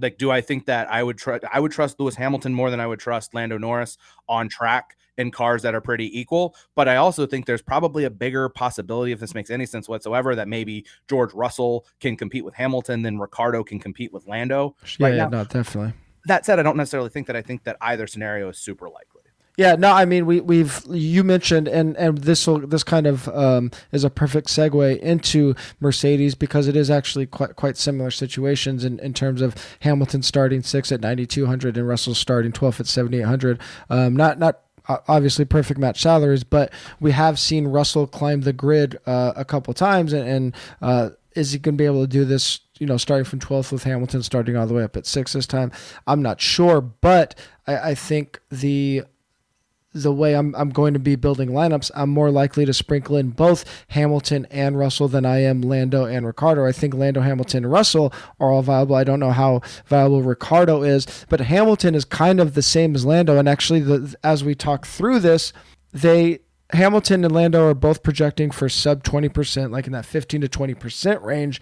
Speaker 2: like do I think that I would trust I would trust Lewis Hamilton more than I would trust Lando Norris on track in cars that are pretty equal. But I also think there's probably a bigger possibility, if this makes any sense whatsoever, that maybe George Russell can compete with Hamilton than Ricciardo can compete with Lando.
Speaker 1: Yeah, right yeah, no, definitely.
Speaker 2: That said, I don't necessarily think that I think that either scenario is super likely.
Speaker 1: Yeah, no, I mean we we've you mentioned and and this will this kind of um, is a perfect segue into Mercedes because it is actually quite quite similar situations in, in terms of Hamilton starting six at ninety two hundred and Russell starting twelve at seventy eight hundred. Um, not not obviously perfect match salaries, but we have seen Russell climb the grid uh, a couple times, and, and uh, is he going to be able to do this? You know, starting from 12th with Hamilton, starting all the way up at six this time. I'm not sure, but I, I think the the way I'm, I'm going to be building lineups, I'm more likely to sprinkle in both Hamilton and Russell than I am Lando and Ricciardo. I think Lando, Hamilton, and Russell are all viable. I don't know how viable Ricciardo is, but Hamilton is kind of the same as Lando. And actually, the, as we talk through this, they Hamilton and Lando are both projecting for sub 20%, like in that 15 to 20% range.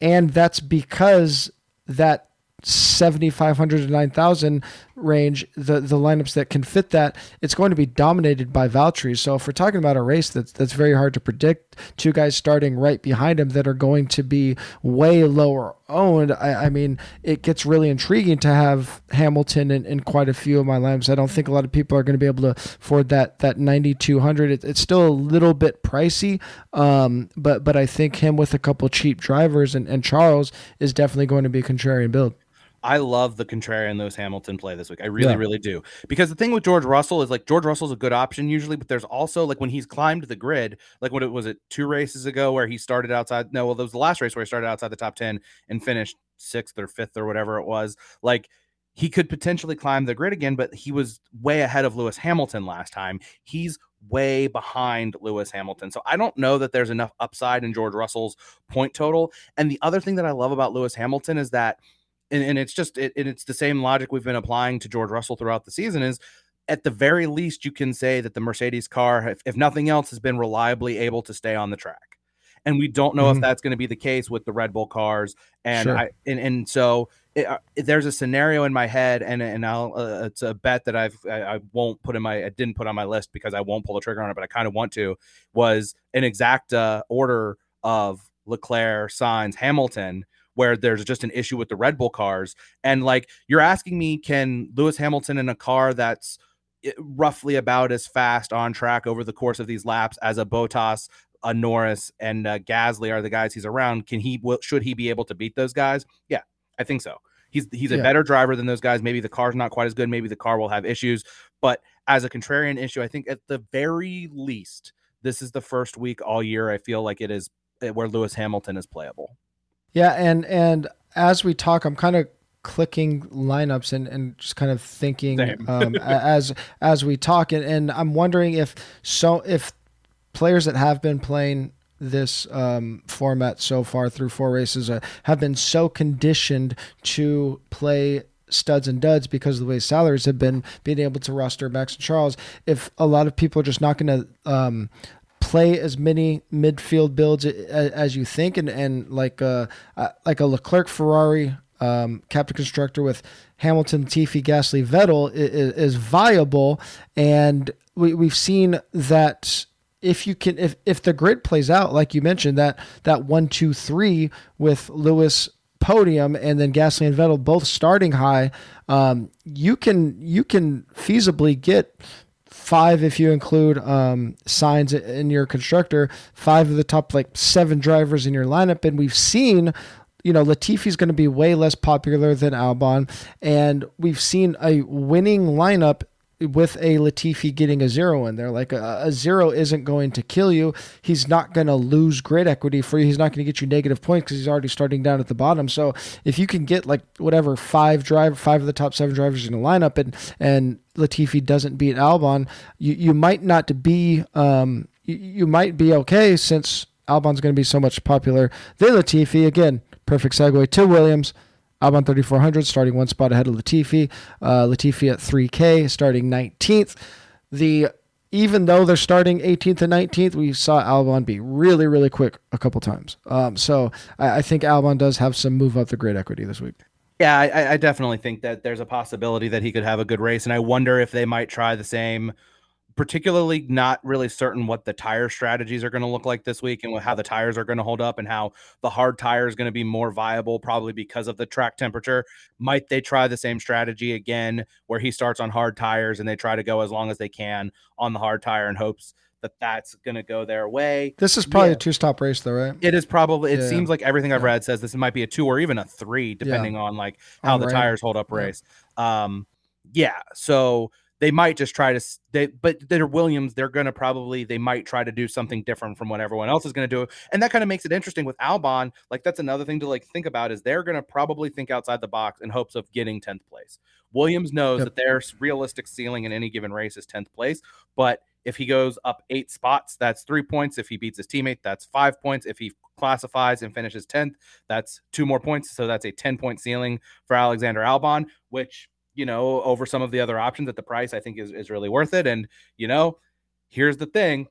Speaker 1: And that's because that 7,500 to 9,000 range, the, the lineups that can fit that, it's going to be dominated by Valtteri. So if we're talking about a race that's, that's very hard to predict, two guys starting right behind him that are going to be way lower owned, I, I mean, it gets really intriguing to have Hamilton in, in quite a few of my lineups. I don't think a lot of people are going to be able to afford that, that 9,200. It, it's still a little bit pricey, um, but, but I think him with a couple cheap drivers and, and Charles is definitely going to be a contrarian build.
Speaker 2: I love the contrarian Lewis Hamilton play this week. I really, yeah. really do. Because the thing with George Russell is like George Russell's a good option usually, but there's also like when he's climbed the grid, like what it was it two races ago where he started outside. No, well, that was the last race where he started outside the top 10 and finished sixth or fifth or whatever it was. Like he could potentially climb the grid again, but he was way ahead of Lewis Hamilton last time. He's way behind Lewis Hamilton. So I don't know that there's enough upside in George Russell's point total. And the other thing that I love about Lewis Hamilton is that and, and it's just it, and it's the same logic we've been applying to George Russell throughout the season is at the very least you can say that the Mercedes car if, if nothing else has been reliably able to stay on the track and we don't know mm-hmm. if that's going to be the case with the Red Bull cars and sure. I and, and so it, uh, there's a scenario in my head and and I'll uh, it's a bet that I've I, I, won't put in my I didn't put on my list because I won't pull the trigger on it but I kind of want to was an exact uh, order of Leclerc, Sainz, Hamilton where there's just an issue with the Red Bull cars. And like you're asking me, can Lewis Hamilton in a car that's eh, roughly about as fast on track over the course of these laps as a Bottas, a Norris, and uh, Gasly are the guys he's around? Can he? Should he be able to beat those guys? Yeah, I think so. He's he's a yeah. better driver than those guys. Maybe the car's not quite as good. Maybe the car will have issues. But as a contrarian issue, I think at the very least, this is the first week all year. I feel like it is eh, where Lewis Hamilton is playable.
Speaker 1: Yeah, and and as we talk, I'm kind of clicking lineups and, and just kind of thinking um, as as we talk, and, and I'm wondering if so if players that have been playing this um, format so far through four races uh, have been so conditioned to play studs and duds because of the way salaries have been being able to roster Max and Charles. If a lot of people are just not going to um, play as many midfield builds as you think, and and like a uh, like a Leclerc Ferrari um, captain constructor with Hamilton, Tiffy, Gasly, Vettel is, is viable, and we we've seen that if you can if if the grid plays out like you mentioned that that one two three with Lewis podium and then Gasly and Vettel both starting high, um, you can you can feasibly get five if you include um, Sainz in your constructor, five of the top like seven drivers in your lineup. And we've seen, you know, Latifi's going to be way less popular than Albon. And we've seen a winning lineup with a Latifi getting a zero in there. Like a, a zero isn't going to kill you. He's not going to lose grid equity for you. He's not going to get you negative points because he's already starting down at the bottom. So if you can get like whatever five drive, five of the top seven drivers in the lineup, and and Latifi doesn't beat Albon, you you might not be um you, you might be okay since Albon's going to be so much popular than Latifi. Again, perfect segue to Williams. Albon 3400 starting one spot ahead of Latifi. Uh, Latifi at 3K starting 19th. The even though they're starting 18th and 19th, we saw Albon be really, really quick a couple times. Um, so I, I, think Albon does have some move up the grid equity this week.
Speaker 2: Yeah, I, I definitely think that there's a possibility that he could have a good race, and I wonder if they might try the same particularly not really certain what the tire strategies are going to look like this week and how the tires are going to hold up and how the hard tire is going to be more viable probably because of the track temperature might they try the same strategy again where he starts on hard tires and they try to go as long as they can on the hard tire in hopes that that's going to go their way.
Speaker 1: This is probably yeah. a two stop race though, right?
Speaker 2: It is probably it yeah. seems like everything I've read says this might be a 2 or even a 3 depending yeah. on like how on the rain. tires hold up race. Um yeah, so they might just try to they but they're Williams they're going to probably they might try to do something different from what everyone else is going to do and that kind of makes it interesting with Albon like that's another thing to like think about is they're going to probably think outside the box in hopes of getting 10th place Williams knows
Speaker 1: Yep.
Speaker 2: that their realistic ceiling in any given race is 10th place, but if he goes up eight spots, that's three points. If he beats his teammate, that's five points. If he classifies and finishes 10th, that's two more points. So that's a 10 point ceiling for Alexander Albon, which, you know, over some of the other options at the price, I think is, is really worth it. And, you know, here's the thing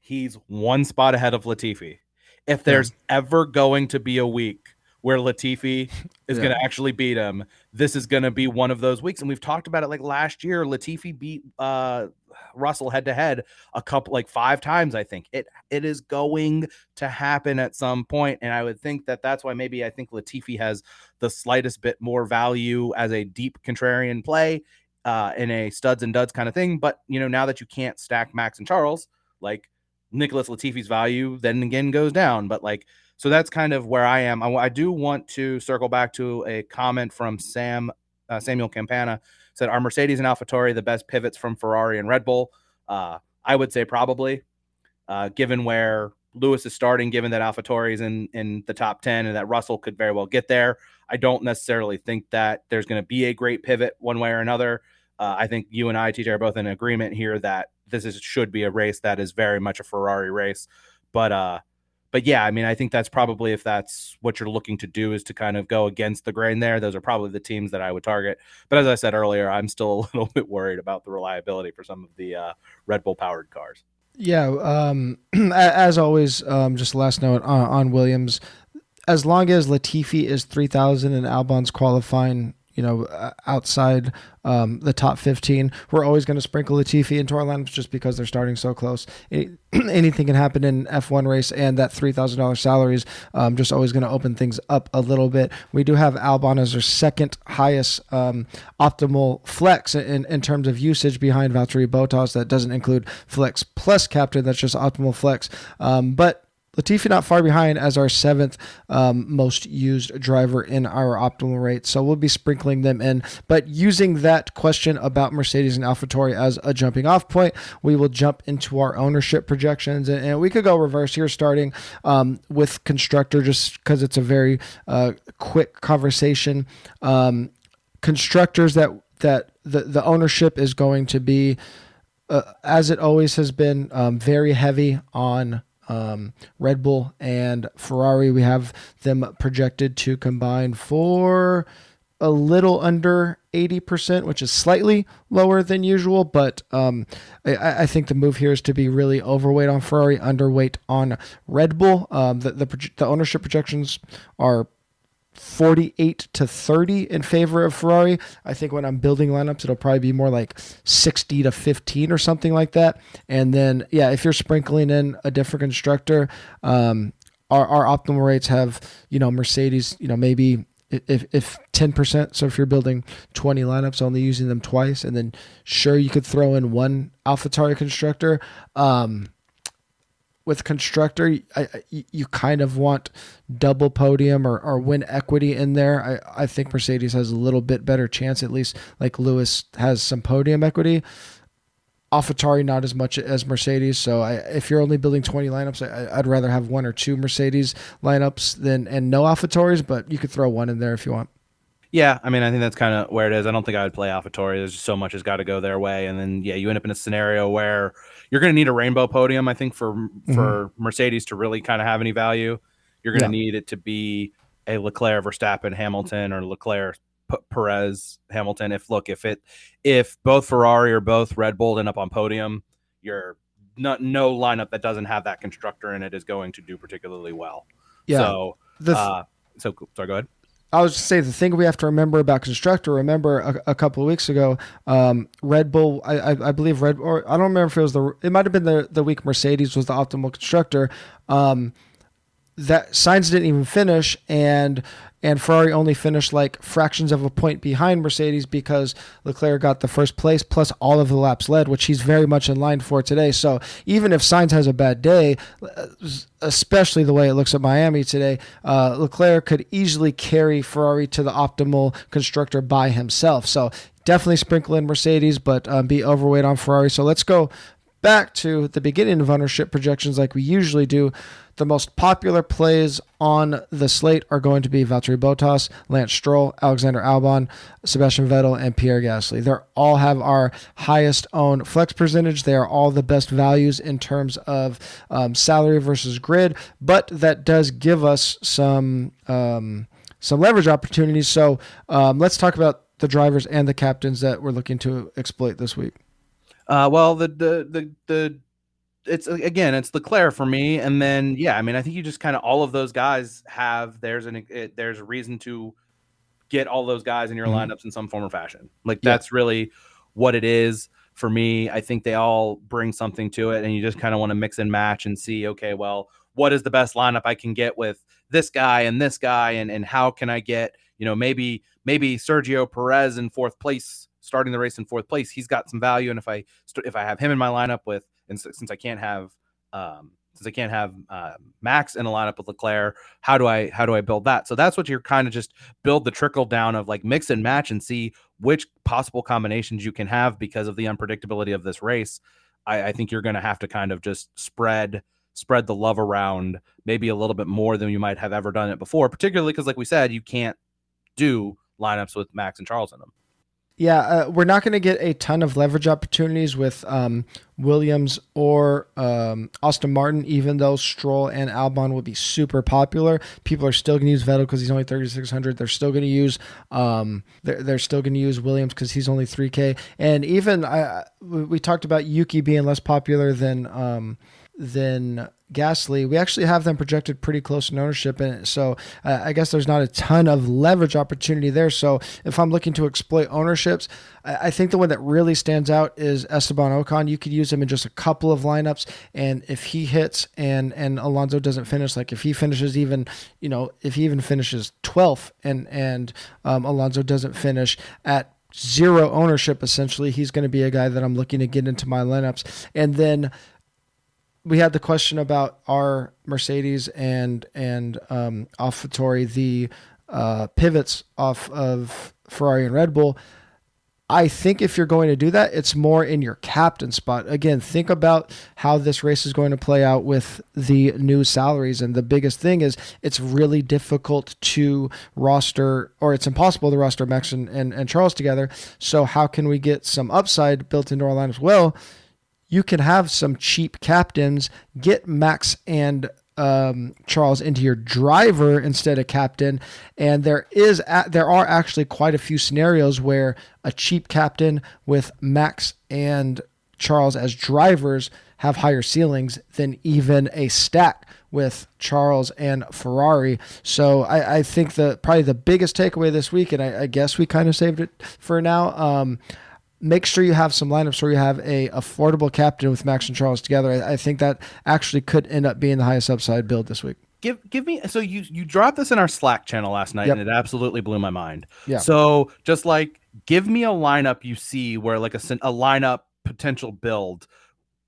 Speaker 2: he's one spot ahead of Latifi. If there's ever going to be a week where Latifi is
Speaker 1: Yeah.
Speaker 2: going to actually beat him, this is going to be one of those weeks. And we've talked about it like last year. Latifi beat uh, Russell head to head a couple, like five times. I think it it is going to happen at some point, and I would think that that's why maybe I think Latifi has the slightest bit more value as a deep contrarian play uh, in a studs and duds kind of thing. But you know, now that you can't stack Max and Charles, like Nicholas Latifi's value then again goes down. But like, so that's kind of where I am. I, I do want to circle back to a comment from Sam uh, Samuel Campana said, "Are Mercedes and AlphaTauri the best pivots from Ferrari and Red Bull?" Uh, I would say probably, uh, given where Lewis is starting, given that AlphaTauri is in in the top ten and that Russell could very well get there. I don't necessarily think that there's going to be a great pivot one way or another. Uh, I think you and I, TJ, are both in agreement here that this is should be a race that is very much a Ferrari race. But uh, but yeah, I mean, I think that's probably if that's what you're looking to do is to kind of go against the grain there. Those are probably the teams that I would target. But as I said earlier, I'm still a little bit worried about the reliability for some of the uh, Red Bull powered cars.
Speaker 1: Yeah, um, as always, um, just last note on, on Williams. As long as Latifi is three thousand and Albon's qualifying, you know, uh, outside um, the top fifteen, we're always going to sprinkle Latifi into our lineups just because they're starting so close. Any, anything can happen in F one race, and that three thousand dollars salary is um, just always going to open things up a little bit. We do have Albon as our second highest um, optimal flex in, in terms of usage behind Valtteri Bottas. That doesn't include flex plus captain. That's just optimal flex. Um, but Latifi not far behind as our seventh um, most used driver in our optimal rate. So we'll be sprinkling them in. But using that question about Mercedes and AlphaTauri as a jumping off point, we will jump into our ownership projections. And, and we could go reverse here, starting um, with constructor, just because it's a very uh, quick conversation. Um, constructors that that the, the ownership is going to be uh, as it always has been um, very heavy on um, Red Bull and Ferrari. We have them projected to combine for a little under 80%, which is slightly lower than usual. But um, I, I think the move here is to be really overweight on Ferrari, underweight on Red Bull. Um, the, the, the ownership projections are 48 to 30 in favor of Ferrari. I think when I'm building lineups, it'll probably be more like 60 to 15 or something like that. And then, yeah, if you're sprinkling in a different constructor, um, our, our optimal rates have, you know, Mercedes, you know, maybe if, if 10%, so if you're building 20 lineups, only using them twice, and then sure, you could throw in one AlphaTauri constructor. Um, with constructor, I, I, you kind of want double podium or, or win equity in there. I, I think Mercedes has a little bit better chance, at least like Lewis has some podium equity. AlphaTauri not as much as Mercedes. So I, if you're only building 20 lineups, I, I'd rather have one or two Mercedes lineups than and no AlphaTauris, but you could throw one in there if you want.
Speaker 2: Yeah, I mean, I think that's kind of where it is. I don't think I would play AlphaTauri. There's so much has got to go their way, and then yeah, you end up in a scenario where you're going to need a rainbow podium. I think for for Mercedes to really kind of have any value, you're going to
Speaker 1: Yeah.
Speaker 2: need it to be a Leclerc, Verstappen, Hamilton, or Leclerc, P- Perez, Hamilton. If look, if it if both Ferrari or both Red Bull end up on podium, you're not no lineup that doesn't have that constructor in it is going to do particularly well.
Speaker 1: Yeah.
Speaker 2: So,
Speaker 1: th-
Speaker 2: uh, so sorry, go ahead.
Speaker 1: I was just say the thing we have to remember about constructor. Remember a, a couple of weeks ago, um, Red Bull. I, I, I believe Red or I don't remember if it was the. It might have been the the week Mercedes was the optimal constructor. Um, that Sainz didn't even finish, and and Ferrari only finished like fractions of a point behind Mercedes because Leclerc got the first place plus all of the laps led, which he's very much in line for today. So even if Sainz has a bad day, especially the way it looks at Miami today, uh, Leclerc could easily carry Ferrari to the optimal constructor by himself. So definitely sprinkle in Mercedes, but um, be overweight on Ferrari. So let's go back to the beginning of ownership projections like we usually do, the most popular plays on the slate are going to be Valtteri Bottas, Lance Stroll, Alexander Albon, Sebastian Vettel, and Pierre Gasly. They all have our highest owned flex percentage. They are all the best values in terms of um, salary versus grid, but that does give us some um, some leverage opportunities. So um, let's talk about the drivers and the captains that we're looking to exploit this week.
Speaker 2: Uh, well, the the the the it's again it's Leclerc for me, and then yeah, I mean I think you just kind of all of those guys have there's an it, there's a reason to get all those guys in your mm-hmm. lineups in some form or fashion. Like yeah. that's really what it is for me. I think they all bring something to it, and you just kind of want to mix and match and see okay, well, what is the best lineup I can get with this guy and this guy, and and how can I get you know maybe maybe Sergio Perez in fourth place starting the race in fourth place, he's got some value. And if I if I have him in my lineup with, and since I can't have um, since I can't have uh, Max in a lineup with Leclerc, how do I how do I build that? So that's what you're kind of just build the trickle down of like mix and match and see which possible combinations you can have because of the unpredictability of this race. I, I think you're going to have to kind of just spread spread the love around maybe a little bit more than you might have ever done it before, particularly because like we said, you can't do lineups with Max and Charles in them.
Speaker 1: Yeah, uh, we're not going to get a ton of leverage opportunities with um, Williams or um, Aston Martin, even though Stroll and Albon will be super popular. People are still going to use Vettel because he's only 3,600. They're still going to use um, they're, they're still going to use Williams because he's only 3K. And even I, we talked about Yuki being less popular than um, than Gasly, we actually have them projected pretty close in ownership, and so uh, I guess there's not a ton of leverage opportunity there. So if I'm looking to exploit ownerships, I, I think the one that really stands out is Esteban Ocon. You could use him in just a couple of lineups, and if he hits and and Alonso doesn't finish, like if he finishes even, you know, if he even finishes 12th and and um, Alonso doesn't finish at zero ownership essentially he's going to be a guy that i'm looking to get into my lineups and then we had the question about our Mercedes and and um, AlphaTauri the uh, pivots off of Ferrari and Red Bull. I think if you're going to do that, it's more in your captain spot. Again, think about how this race is going to play out with the new salaries. And the biggest thing is it's really difficult to roster, or it's impossible to roster Max and, and, and Charles together. So, how can we get some upside built into our line as well? You can have some cheap captains, get Max and um, Charles into your driver instead of captain. And there is there are actually quite a few scenarios where a cheap captain with Max and Charles as drivers have higher ceilings than even a stack with Charles and Ferrari. So I, I think the probably the biggest takeaway this week, and I, I guess we kind of saved it for now. Um, make sure you have some lineups where you have a affordable captain with Max and Charles together. I, I think that actually could end up being the highest upside build this week.
Speaker 2: Give give me so you you dropped this in our Slack channel last night yep. and it absolutely blew my mind.
Speaker 1: Yeah.
Speaker 2: So just like give me a lineup you see where like a a lineup potential build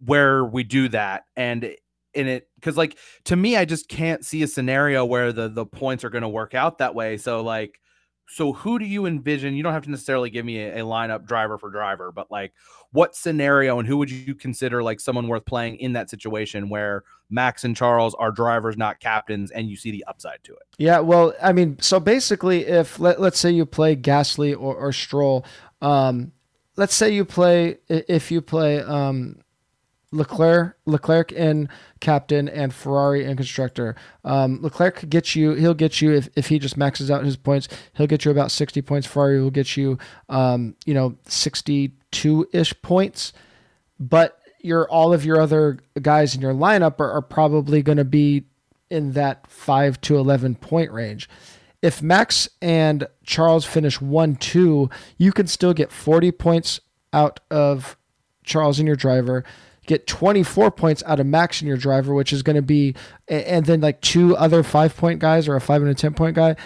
Speaker 2: where we do that and in it because like to me I just can't see a scenario where the the points are going to work out that way. So like so who do you envision? You don't have to necessarily give me a, a, lineup driver for driver, but like what scenario and who would you consider like someone worth playing in that situation where Max and Charles are drivers, not captains, and you see the upside to it?
Speaker 1: Yeah, well, I mean, so basically, if let, let's say you play Gasly or, or Stroll, um, let's say you play if you play um, Leclerc, Leclerc and captain and Ferrari and constructor. Um, Leclerc could get you. He'll get you if, if he just maxes out his points. He'll get you about sixty points. Ferrari will get you, um, you know, sixty-two ish points. But your all of your other guys in your lineup are, are probably going to be in that five to eleven point range. If Max and Charles finish one two, you can still get forty points out of Charles and your driver get 24 points out of Max in your driver, which is going to be, and then like two other five point guys or a five and a 10 point guy.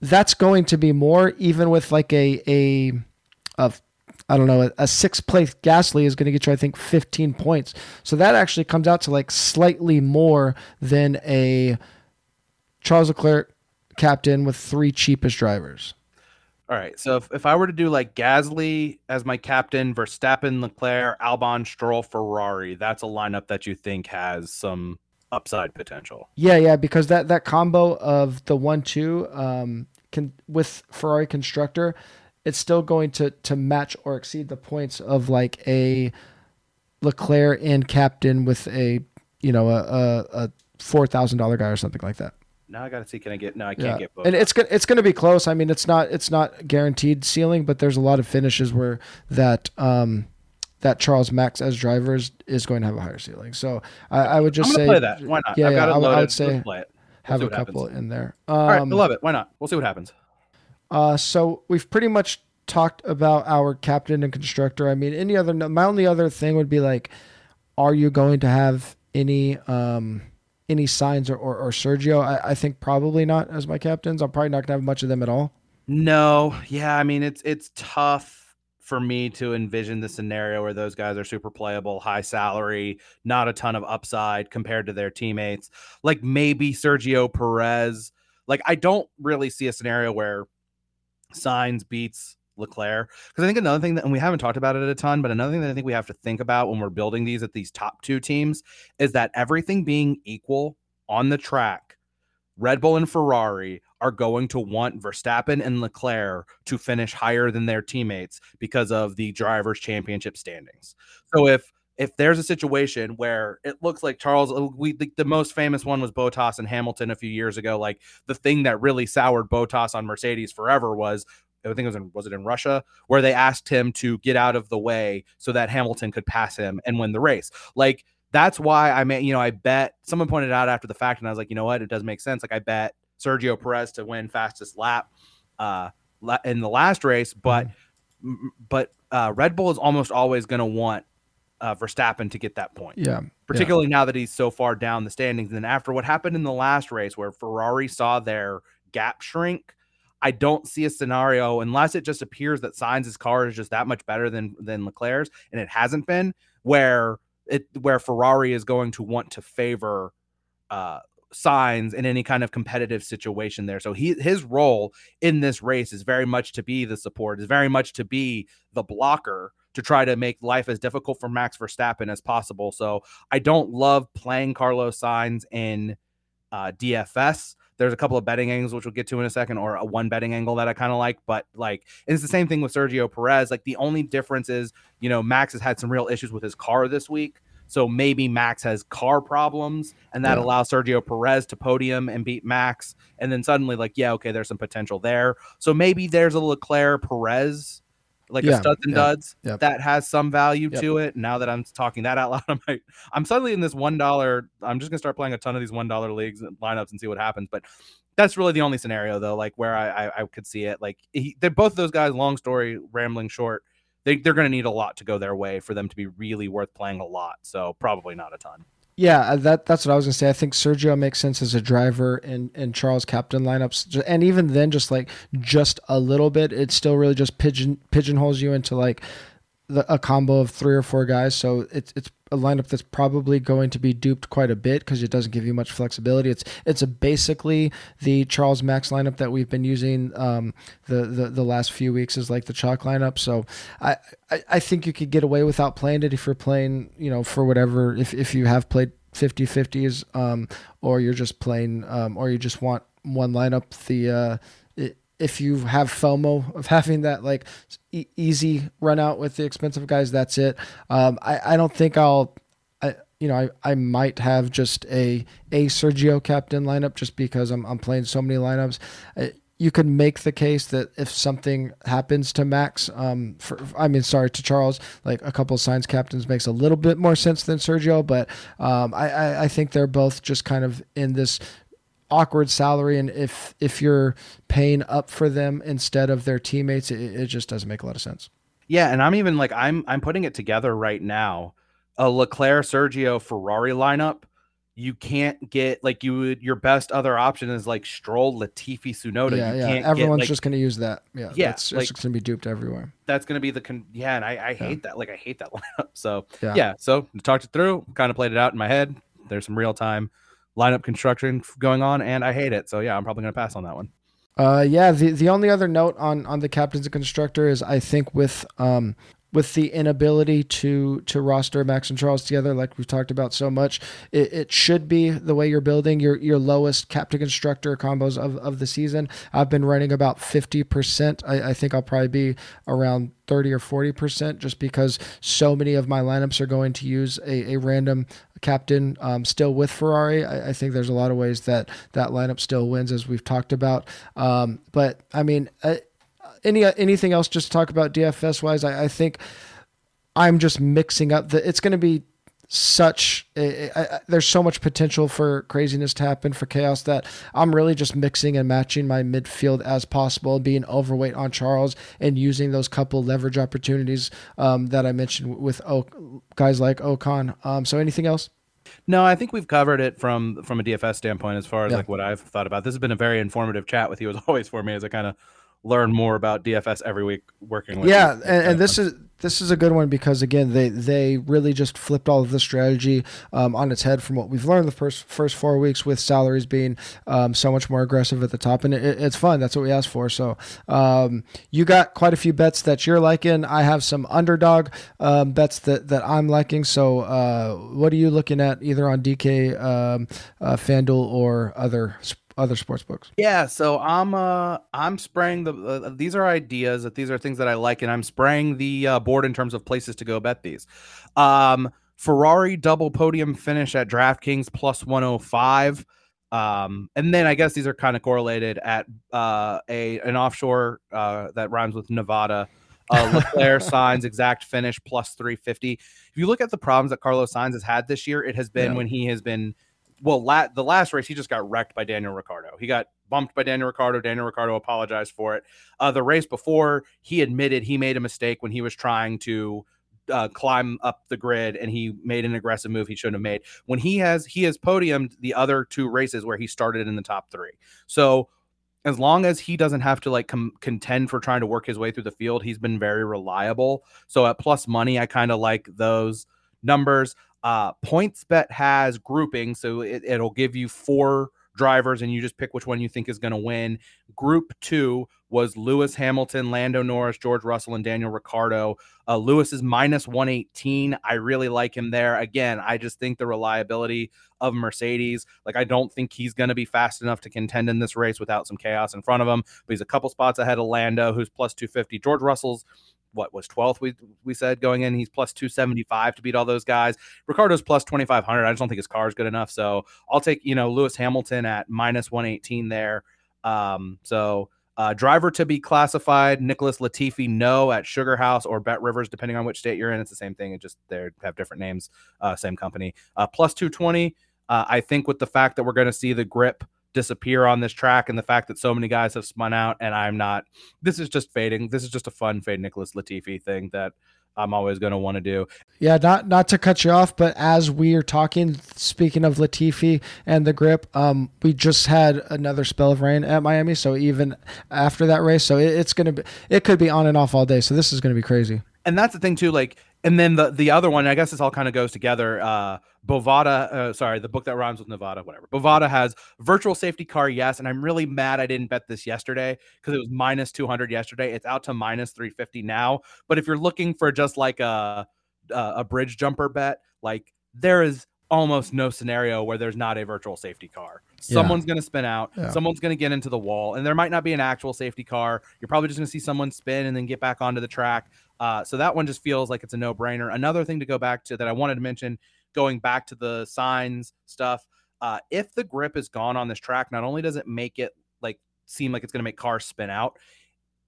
Speaker 1: That's going to be more, even with like a, a, of, I don't know, a, a six place Gasly is going to get you, I think, 15 points. So that actually comes out to like slightly more than a Charles Leclerc captain with three cheapest drivers.
Speaker 2: All right. So if, if I were to do like Gasly as my captain, Verstappen, Leclerc, Albon, Stroll, Ferrari, that's a lineup that you think has some upside potential.
Speaker 1: Yeah, yeah, because that that combo of the one two um can with Ferrari constructor, it's still going to to match or exceed the points of like a Leclerc and captain with a you know a a, a four thousand dollar guy or something like that.
Speaker 2: Now I gotta see. Can I get? No, I can't
Speaker 1: Yeah,
Speaker 2: get both.
Speaker 1: and it's gonna it's gonna be close. I mean, it's not it's not guaranteed ceiling, but there's a lot of finishes where that um that Charles Max as drivers is going to have a higher ceiling. So I, I would
Speaker 2: I'm
Speaker 1: just say
Speaker 2: play that. Why not?
Speaker 1: Yeah,
Speaker 2: I've
Speaker 1: yeah,
Speaker 2: got it
Speaker 1: I would- I would say
Speaker 2: Let's play it.
Speaker 1: have a couple
Speaker 2: happens.
Speaker 1: in there. Um,
Speaker 2: All right, I love it. Why not? We'll see what happens.
Speaker 1: Uh, so we've pretty much talked about our captain and constructor. I mean, any other my only other thing would be like, are you going to have any um any Sainz or, or, or Sergio? I, I think probably not as my captains. I'm probably not gonna have much of them at all.
Speaker 2: No, yeah, I mean it's it's tough for me to envision the scenario where those guys are super playable, high salary, not a ton of upside compared to their teammates. Like maybe Sergio Perez. Like I don't really see a scenario where Sainz beats Leclerc because I think another thing that and we haven't talked about it a ton, but another thing that I think we have to think about when we're building these at these top two teams is that everything being equal on the track, Red Bull and Ferrari are going to want Verstappen and Leclerc to finish higher than their teammates because of the drivers' championship standings. So if if there's a situation where it looks like Charles, uh, we the, the most famous one was Bottas and Hamilton a few years ago. Like the thing that really soured Bottas on Mercedes forever was I think it was in was it in Russia where they asked him to get out of the way so that Hamilton could pass him and win the race. Like that's why I mean, you know, I bet someone pointed out after the fact, and I was like, you know what, it does make sense. Like I bet Sergio Perez to win fastest lap uh in the last race, but m- but uh Red Bull is almost always going to want uh Verstappen to get that point
Speaker 1: Yeah,
Speaker 2: particularly now that he's so far down the standings. And then after what happened in the last race where Ferrari saw their gap shrink, I don't see a scenario unless it just appears that Sainz's car is just that much better than than Leclerc's, and it hasn't been where it where Ferrari is going to want to favor uh Sainz in any kind of competitive situation there. So he his role in this race is very much to be the support, is very much to be the blocker to try to make life as difficult for Max Verstappen as possible. So I don't love playing Carlos Sainz in uh, DFS. There's a couple of betting angles which we'll get to in a second, or a one betting angle that I kind of like. But like, it's the same thing with Sergio Perez. Like the only difference is, you know, Max has had some real issues with his car this week. So maybe Max has car problems, and that
Speaker 1: Yeah.
Speaker 2: allows Sergio Perez to podium and beat Max. And then suddenly, like, yeah, okay, there's some potential there. So maybe there's a Leclerc Perez, like
Speaker 1: Yeah,
Speaker 2: a studs and
Speaker 1: yeah,
Speaker 2: duds
Speaker 1: yep.
Speaker 2: that has some value to it. Now that I'm talking that out loud, I'm like, I'm suddenly in this one dollar. I'm just gonna start playing a ton of these one dollar leagues and lineups and see what happens. But that's really the only scenario though, like where I I, I could see it. Like he, they're both those guys. Long story, rambling short. They, they're going to need a lot to go their way for them to be really worth playing a lot. So probably not a ton.
Speaker 1: Yeah, uh, that that's what I was gonna say. I think Sergio makes sense as a driver and and Charles captain lineups, and even then, just like just a little bit, it still really just pigeon pigeonholes you into like the, a combo of three or four guys. So it's it's a lineup that's probably going to be duped quite a bit because it doesn't give you much flexibility. It's it's basically the Charles Max lineup that we've been using um, the, the the last few weeks is like the chalk lineup. So I, I I think you could get away without playing it if you're playing you know for whatever if if you have played 50 50s um, or you're just playing um, or you just want one lineup the uh, if you have FOMO of having that like e- easy run out with the expensive guys, that's it. Um, I, I don't think I'll, I, you know, I, I might have just a, a Sergio captain lineup just because I'm, I'm playing so many lineups. Uh, you could make the case that if something happens to Max, um, for, I mean, sorry to Charles, like a couple of Sainz captains makes a little bit more sense than Sergio, but um, I, I, I think they're both just kind of in this awkward salary and if if you're paying up for them instead of their teammates it, it just doesn't make a lot of sense
Speaker 2: Yeah, and I'm even like I'm I'm putting it together right now. A Leclerc, Sergio, Ferrari lineup. You can't get like you would. Your best other option is like Stroll, Latifi, Tsunoda.
Speaker 1: yeah
Speaker 2: you
Speaker 1: yeah
Speaker 2: can't
Speaker 1: everyone's
Speaker 2: get, like,
Speaker 1: just going to use that yeah
Speaker 2: Yeah,
Speaker 1: it's,
Speaker 2: like-
Speaker 1: it's just going to be duped everywhere
Speaker 2: that's going to be the con- yeah, and I, I hate that. Like I hate that lineup. So
Speaker 1: Yeah.
Speaker 2: yeah, so talked it through, kind of played it out in my head. There's some real time lineup construction going on, and I hate it. So yeah, I'm probably going to pass on that one.
Speaker 1: Uh, yeah. The the only other note on on the captain's and constructor is I think with um with the inability to to roster Max and Charles together, like we've talked about so much, it, it should be the way you're building your your lowest captain constructor combos of, of the season. I've been running about fifty percent. I, I think I'll probably be around 30 or 40% just because so many of my lineups are going to use a, a random captain um, still with Ferrari. I, I, think there's a lot of ways that that lineup still wins, as we've talked about. Um, but I mean, uh, any anything else just to talk about DFS wise? I, I think I'm just mixing up the. It's going to be such a, there's so much potential for craziness to happen for chaos that I'm really just mixing and matching my midfield as possible, being overweight on Charles and using those couple leverage opportunities um, that I mentioned with o- guys like Ocon. Um, so anything else?
Speaker 2: No, I think we've covered it from from a DFS standpoint as far as yeah. like what I've thought about. This has been a very informative chat with you as always for me as I kind of learn more about DFS every week working with.
Speaker 1: Yeah, and, and, this is this is a good one because again they they really just flipped all of the strategy um, on its head from what we've learned the first first four weeks with salaries being um, so much more aggressive at the top. And it, it's fun. That's what we asked for. So um, you got quite a few bets that you're liking. I have some underdog um, bets that that I'm liking. So uh, what are you looking at either on DK um, uh, FanDuel or other other sports books.
Speaker 2: Yeah, so I'm uh I'm spraying the uh, these are ideas that these are things that I like, and I'm spraying the uh, board in terms of places to go bet these. Um, Ferrari double podium finish at DraftKings plus 105. Um, and then I guess these are kind of correlated at uh, a an offshore uh, that rhymes with Nevada. Uh, Leclerc Sainz exact finish plus 350. If you look at the problems that Carlos Sainz has had this year, it has been yeah. when he has been well, la- the last race he just got wrecked by Daniel Ricciardo. He got bumped by Daniel Ricciardo. Daniel Ricciardo apologized for it. Uh, the race before, he admitted he made a mistake when he was trying to uh, climb up the grid and he made an aggressive move he shouldn't have made. When he has he has podiumed the other two races where he started in the top three. So as long as he doesn't have to like com- contend for trying to work his way through the field, he's been very reliable. So at plus money, I kind of like those numbers. Uh, PointsBet has grouping, so it, it'll give you four drivers and you just pick which one you think is going to win. Group two was Lewis Hamilton, Lando Norris, George Russell, and Daniel Ricciardo. Uh, Lewis is minus 118. I really like him there. Again, I just think the reliability of Mercedes, like, I don't think he's going to be fast enough to contend in this race without some chaos in front of him. But he's a couple spots ahead of Lando, who's plus 250. George Russell's what was 12th we we said going in he's plus 275 to beat all those guys. Ricciardo's plus 2500 i just don't think his car is good enough so i'll take you know lewis hamilton at minus 118 there. Um so uh, driver to be classified nicholas latifi no at SugarHouse or BetRivers depending on which state you're in. It's the same thing it just they have different names uh, same company. Uh, plus 220 uh, i think with the fact that we're going to see the grip disappear on this track and the fact that so many guys have spun out and I'm not this is just fading. This is just a fun fade Nicholas Latifi thing that I'm always going to want to do.
Speaker 1: Yeah, not not to cut you off, but as we are talking, speaking of Latifi and the grip, um, we just had another spell of rain at Miami. So even after that race, so it, it's gonna be, it could be on and off all day. So this is gonna be crazy.
Speaker 2: And that's the thing too. Like and then the the other one, I guess this all kind of goes together. Uh, Bovada, uh, sorry, the book that rhymes with Nevada, whatever. Bovada has virtual safety car, yes, and I'm really mad I didn't bet this yesterday because it was minus 200 yesterday. It's out to minus 350 now. But if you're looking for just like a a bridge jumper bet, like there is almost no scenario where there's not a virtual safety car. Someone's yeah. going to spin out. Yeah. Someone's going to get into the wall, and there might not be an actual safety car. You're probably just going to see someone spin and then get back onto the track. Uh, so that one just feels like it's a no brainer. Another thing to go back to that I wanted to mention, going back to the Sainz stuff. Uh, if the grip is gone on this track, not only does it make it like seem like it's going to make cars spin out,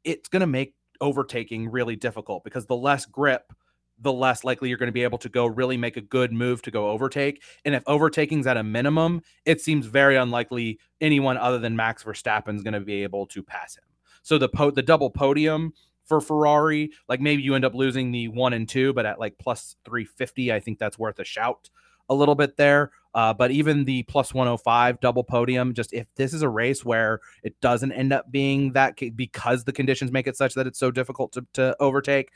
Speaker 2: it's going to make overtaking really difficult because the less grip, the less likely you're going to be able to go really make a good move to go overtake. And if overtaking's at a minimum, it seems very unlikely anyone other than Max Verstappen is going to be able to pass him. So the po- the double podium for Ferrari. Like maybe you end up losing the one and two, but at like plus 350, I think that's worth a shout a little bit there. Uh, but even the plus 105 double podium, just if this is a race where it doesn't end up being that because the conditions make it such that it's so difficult to, to overtake,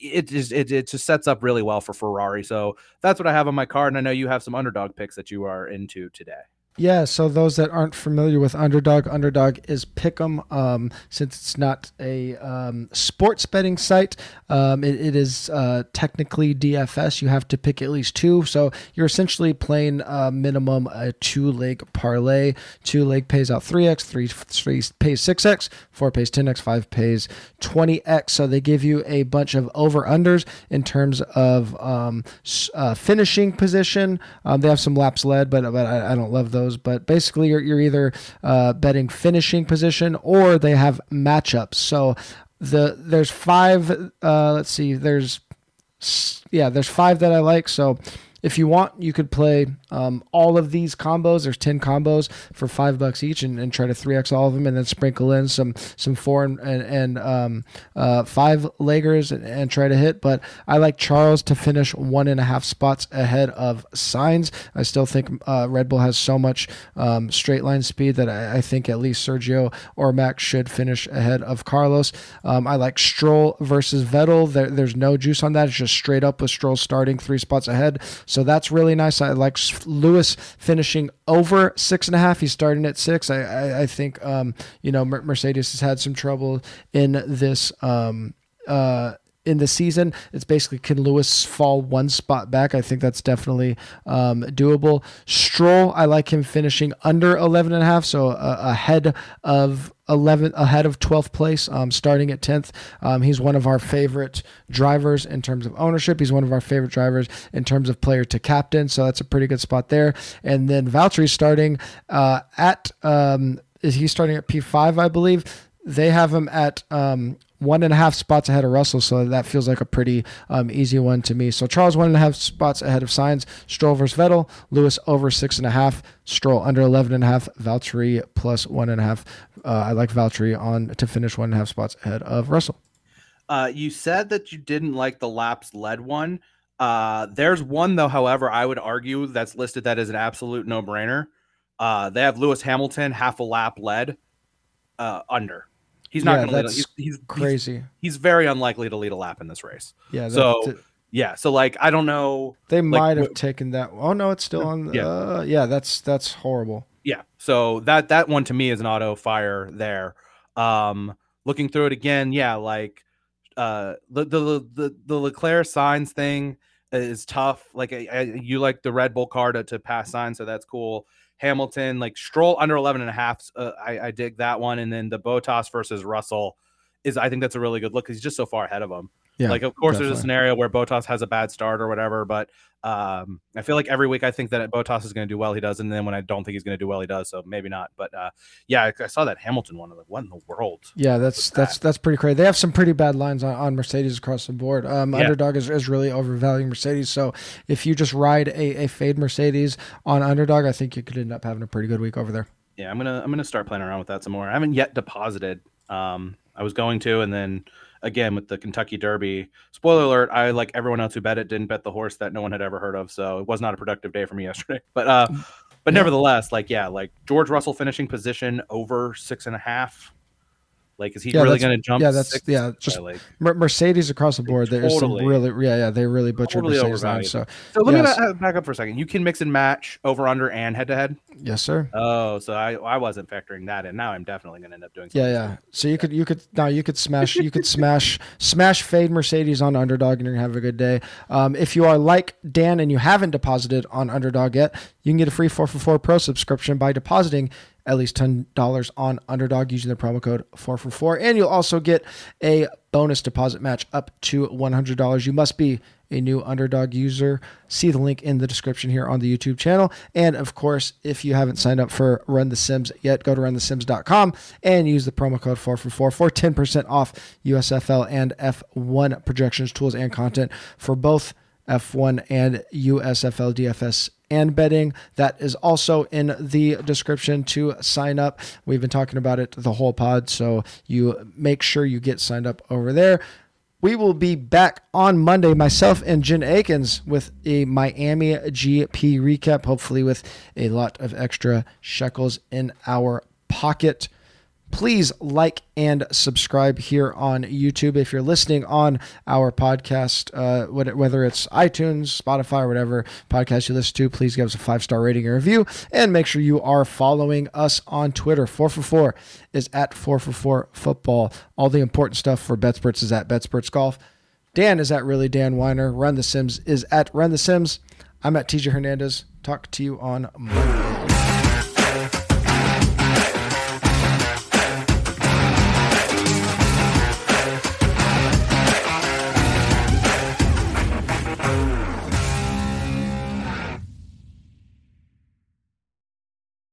Speaker 2: it just it, it just sets up really well for Ferrari. So that's what I have on my card, and I know you have some underdog picks that you are into today.
Speaker 1: Yeah, so those that aren't familiar with Underdog, Underdog is Pick'em. Um, since it's not a um, sports betting site, um, it, it is uh, technically DFS. You have to pick at least two, so you're essentially playing uh, minimum a two leg parlay. Two leg pays out three x, three three pays six x, four pays ten x, five pays twenty x. So they give you a bunch of over unders in terms of um, uh, finishing position. Um, they have some laps led, but but I, I don't love those those, but basically you're, you're either uh, betting finishing position or they have matchups. So the there's five. Uh, let's see. There's yeah, there's five that I like. So if you want, you could play um, all of these combos. There's ten combos for five bucks each, and, and try to three x all of them, and then sprinkle in some some four and and, and um, uh, five leggers and, and, try to hit. But I like Charles to finish one and a half spots ahead of Sainz. I still think uh, Red Bull has so much um, straight line speed that I, I, think at least Sergio or Max should finish ahead of Carlos. Um, I like Stroll versus Vettel. There, there's no juice on that. It's just straight up with Stroll starting three spots ahead. So that's really nice. I like Lewis finishing over six and a half. He's starting at six. I I, I think um, you know Mercedes has had some trouble in this um, uh, in the season. It's basically can Lewis fall one spot back? I think that's definitely um, doable. Stroll, I like him finishing under 11 and a half, so uh, ahead of 11 ahead of 12th place, um, starting at 10th. Um, he's one of our favorite drivers in terms of ownership. He's one of our favorite drivers in terms of player to captain, so that's a pretty good spot there. And then Valtteri starting uh, at um, is he starting at P5, I believe. They have him at um, one and a half spots ahead of Russell, so that feels like a pretty um, easy one to me. So Charles one and a half spots ahead of Sainz, Stroll versus Vettel, Lewis over six and a half, Stroll under eleven and a half, Valtteri plus one and a half. Uh, I like Valtteri on to finish one and a half spots ahead of Russell.
Speaker 2: Uh, you said that you didn't like the laps led one. Uh, there's one though, however, I would argue that's listed that as an absolute no brainer. Uh, they have Lewis Hamilton half a lap led uh, under. He's not yeah, going to lead. He's, he's
Speaker 1: crazy.
Speaker 2: He's, he's, very unlikely to lead a lap in this race. Yeah. So yeah. So like I don't know.
Speaker 1: They
Speaker 2: like,
Speaker 1: might have taken that. Oh no, it's still on. Yeah. Uh, yeah. That's that's horrible.
Speaker 2: Yeah. So that that one to me is an auto fire there. Um, looking through it again, yeah, like uh, the the the the Leclerc Sainz thing is tough. Like I, I, you like the Red Bull car to, to pass Sainz, so that's cool. Hamilton, like Stroll under 11 and a half. Uh, I, I dig that one. And then the Bottas versus Russell is, I think that's a really good look he's just so far ahead of him. Yeah, like, of course, definitely. there's a scenario where Bottas has a bad start or whatever, but um, I feel like every week I think that Bottas is going to do well, he does, and then when I don't think he's going to do well, he does. So maybe not, but uh, yeah, I, I, saw that Hamilton one. like, what in the world?
Speaker 1: Yeah, that's that's that? that's pretty crazy. They have some pretty bad lines on, on Mercedes across the board. Um, yeah. Underdog is, is really overvaluing Mercedes. So if you just ride a, a fade Mercedes on Underdog, I think you could end up having a pretty good week over there.
Speaker 2: Yeah, I'm gonna I'm gonna start playing around with that some more. I haven't yet deposited. Um, I was going to, and then again with the Kentucky Derby. Spoiler alert: I like everyone else who bet it didn't bet the horse that no one had ever heard of, so it was not a productive day for me yesterday. But uh, but nevertheless, like yeah, like George Russell finishing position over six and a half. Like, is he yeah, really going to jump?
Speaker 1: Yeah, that's yeah. Just like, Mercedes across the board. There's totally, some really, yeah, yeah. They really butchered totally Mercedes line. So,
Speaker 2: so let yes. me back up for a second. You can mix and match over under and head to head.
Speaker 1: Yes, sir.
Speaker 2: Oh, so I, I wasn't factoring that in. Now I'm definitely going to end up doing.
Speaker 1: Yeah, yeah. So you could you could now you could smash you could smash smash fade Mercedes on underdog and you're gonna have a good day. Um, if you are like Dan and you haven't deposited on underdog yet, you can get a free four for four pro subscription by depositing at least $10 on Underdog using the promo code 444. And you'll also get a bonus deposit match up to $100. You must be a new Underdog user. See the link in the description here on the YouTube channel. And of course, if you haven't signed up for Run the Sims yet, go to runthesims.com and use the promo code 444 for 10% off USFL and F1 projections, tools, and content for both F1 and USFL DFS and betting. That is also in the description to sign up. We've been talking about it the whole pod, so you make sure you get signed up over there. We will be back on Monday, myself and Jen Akins, with a Miami GP recap, hopefully with a lot of extra shekels in our pocket. Please like and subscribe here on YouTube. If you're listening on our podcast, uh, whether it's iTunes, Spotify, or whatever podcast you listen to, please give us a five star rating and review. And make sure you are following us on Twitter. 4 for 4 is at 4 for 4 football. All the important stuff for BetSports is at BetSports Golf. Dan is at really Dan Weiner. Run the Sims is at Run the Sims. I'm at TJ Hernandez. Talk to you on Monday.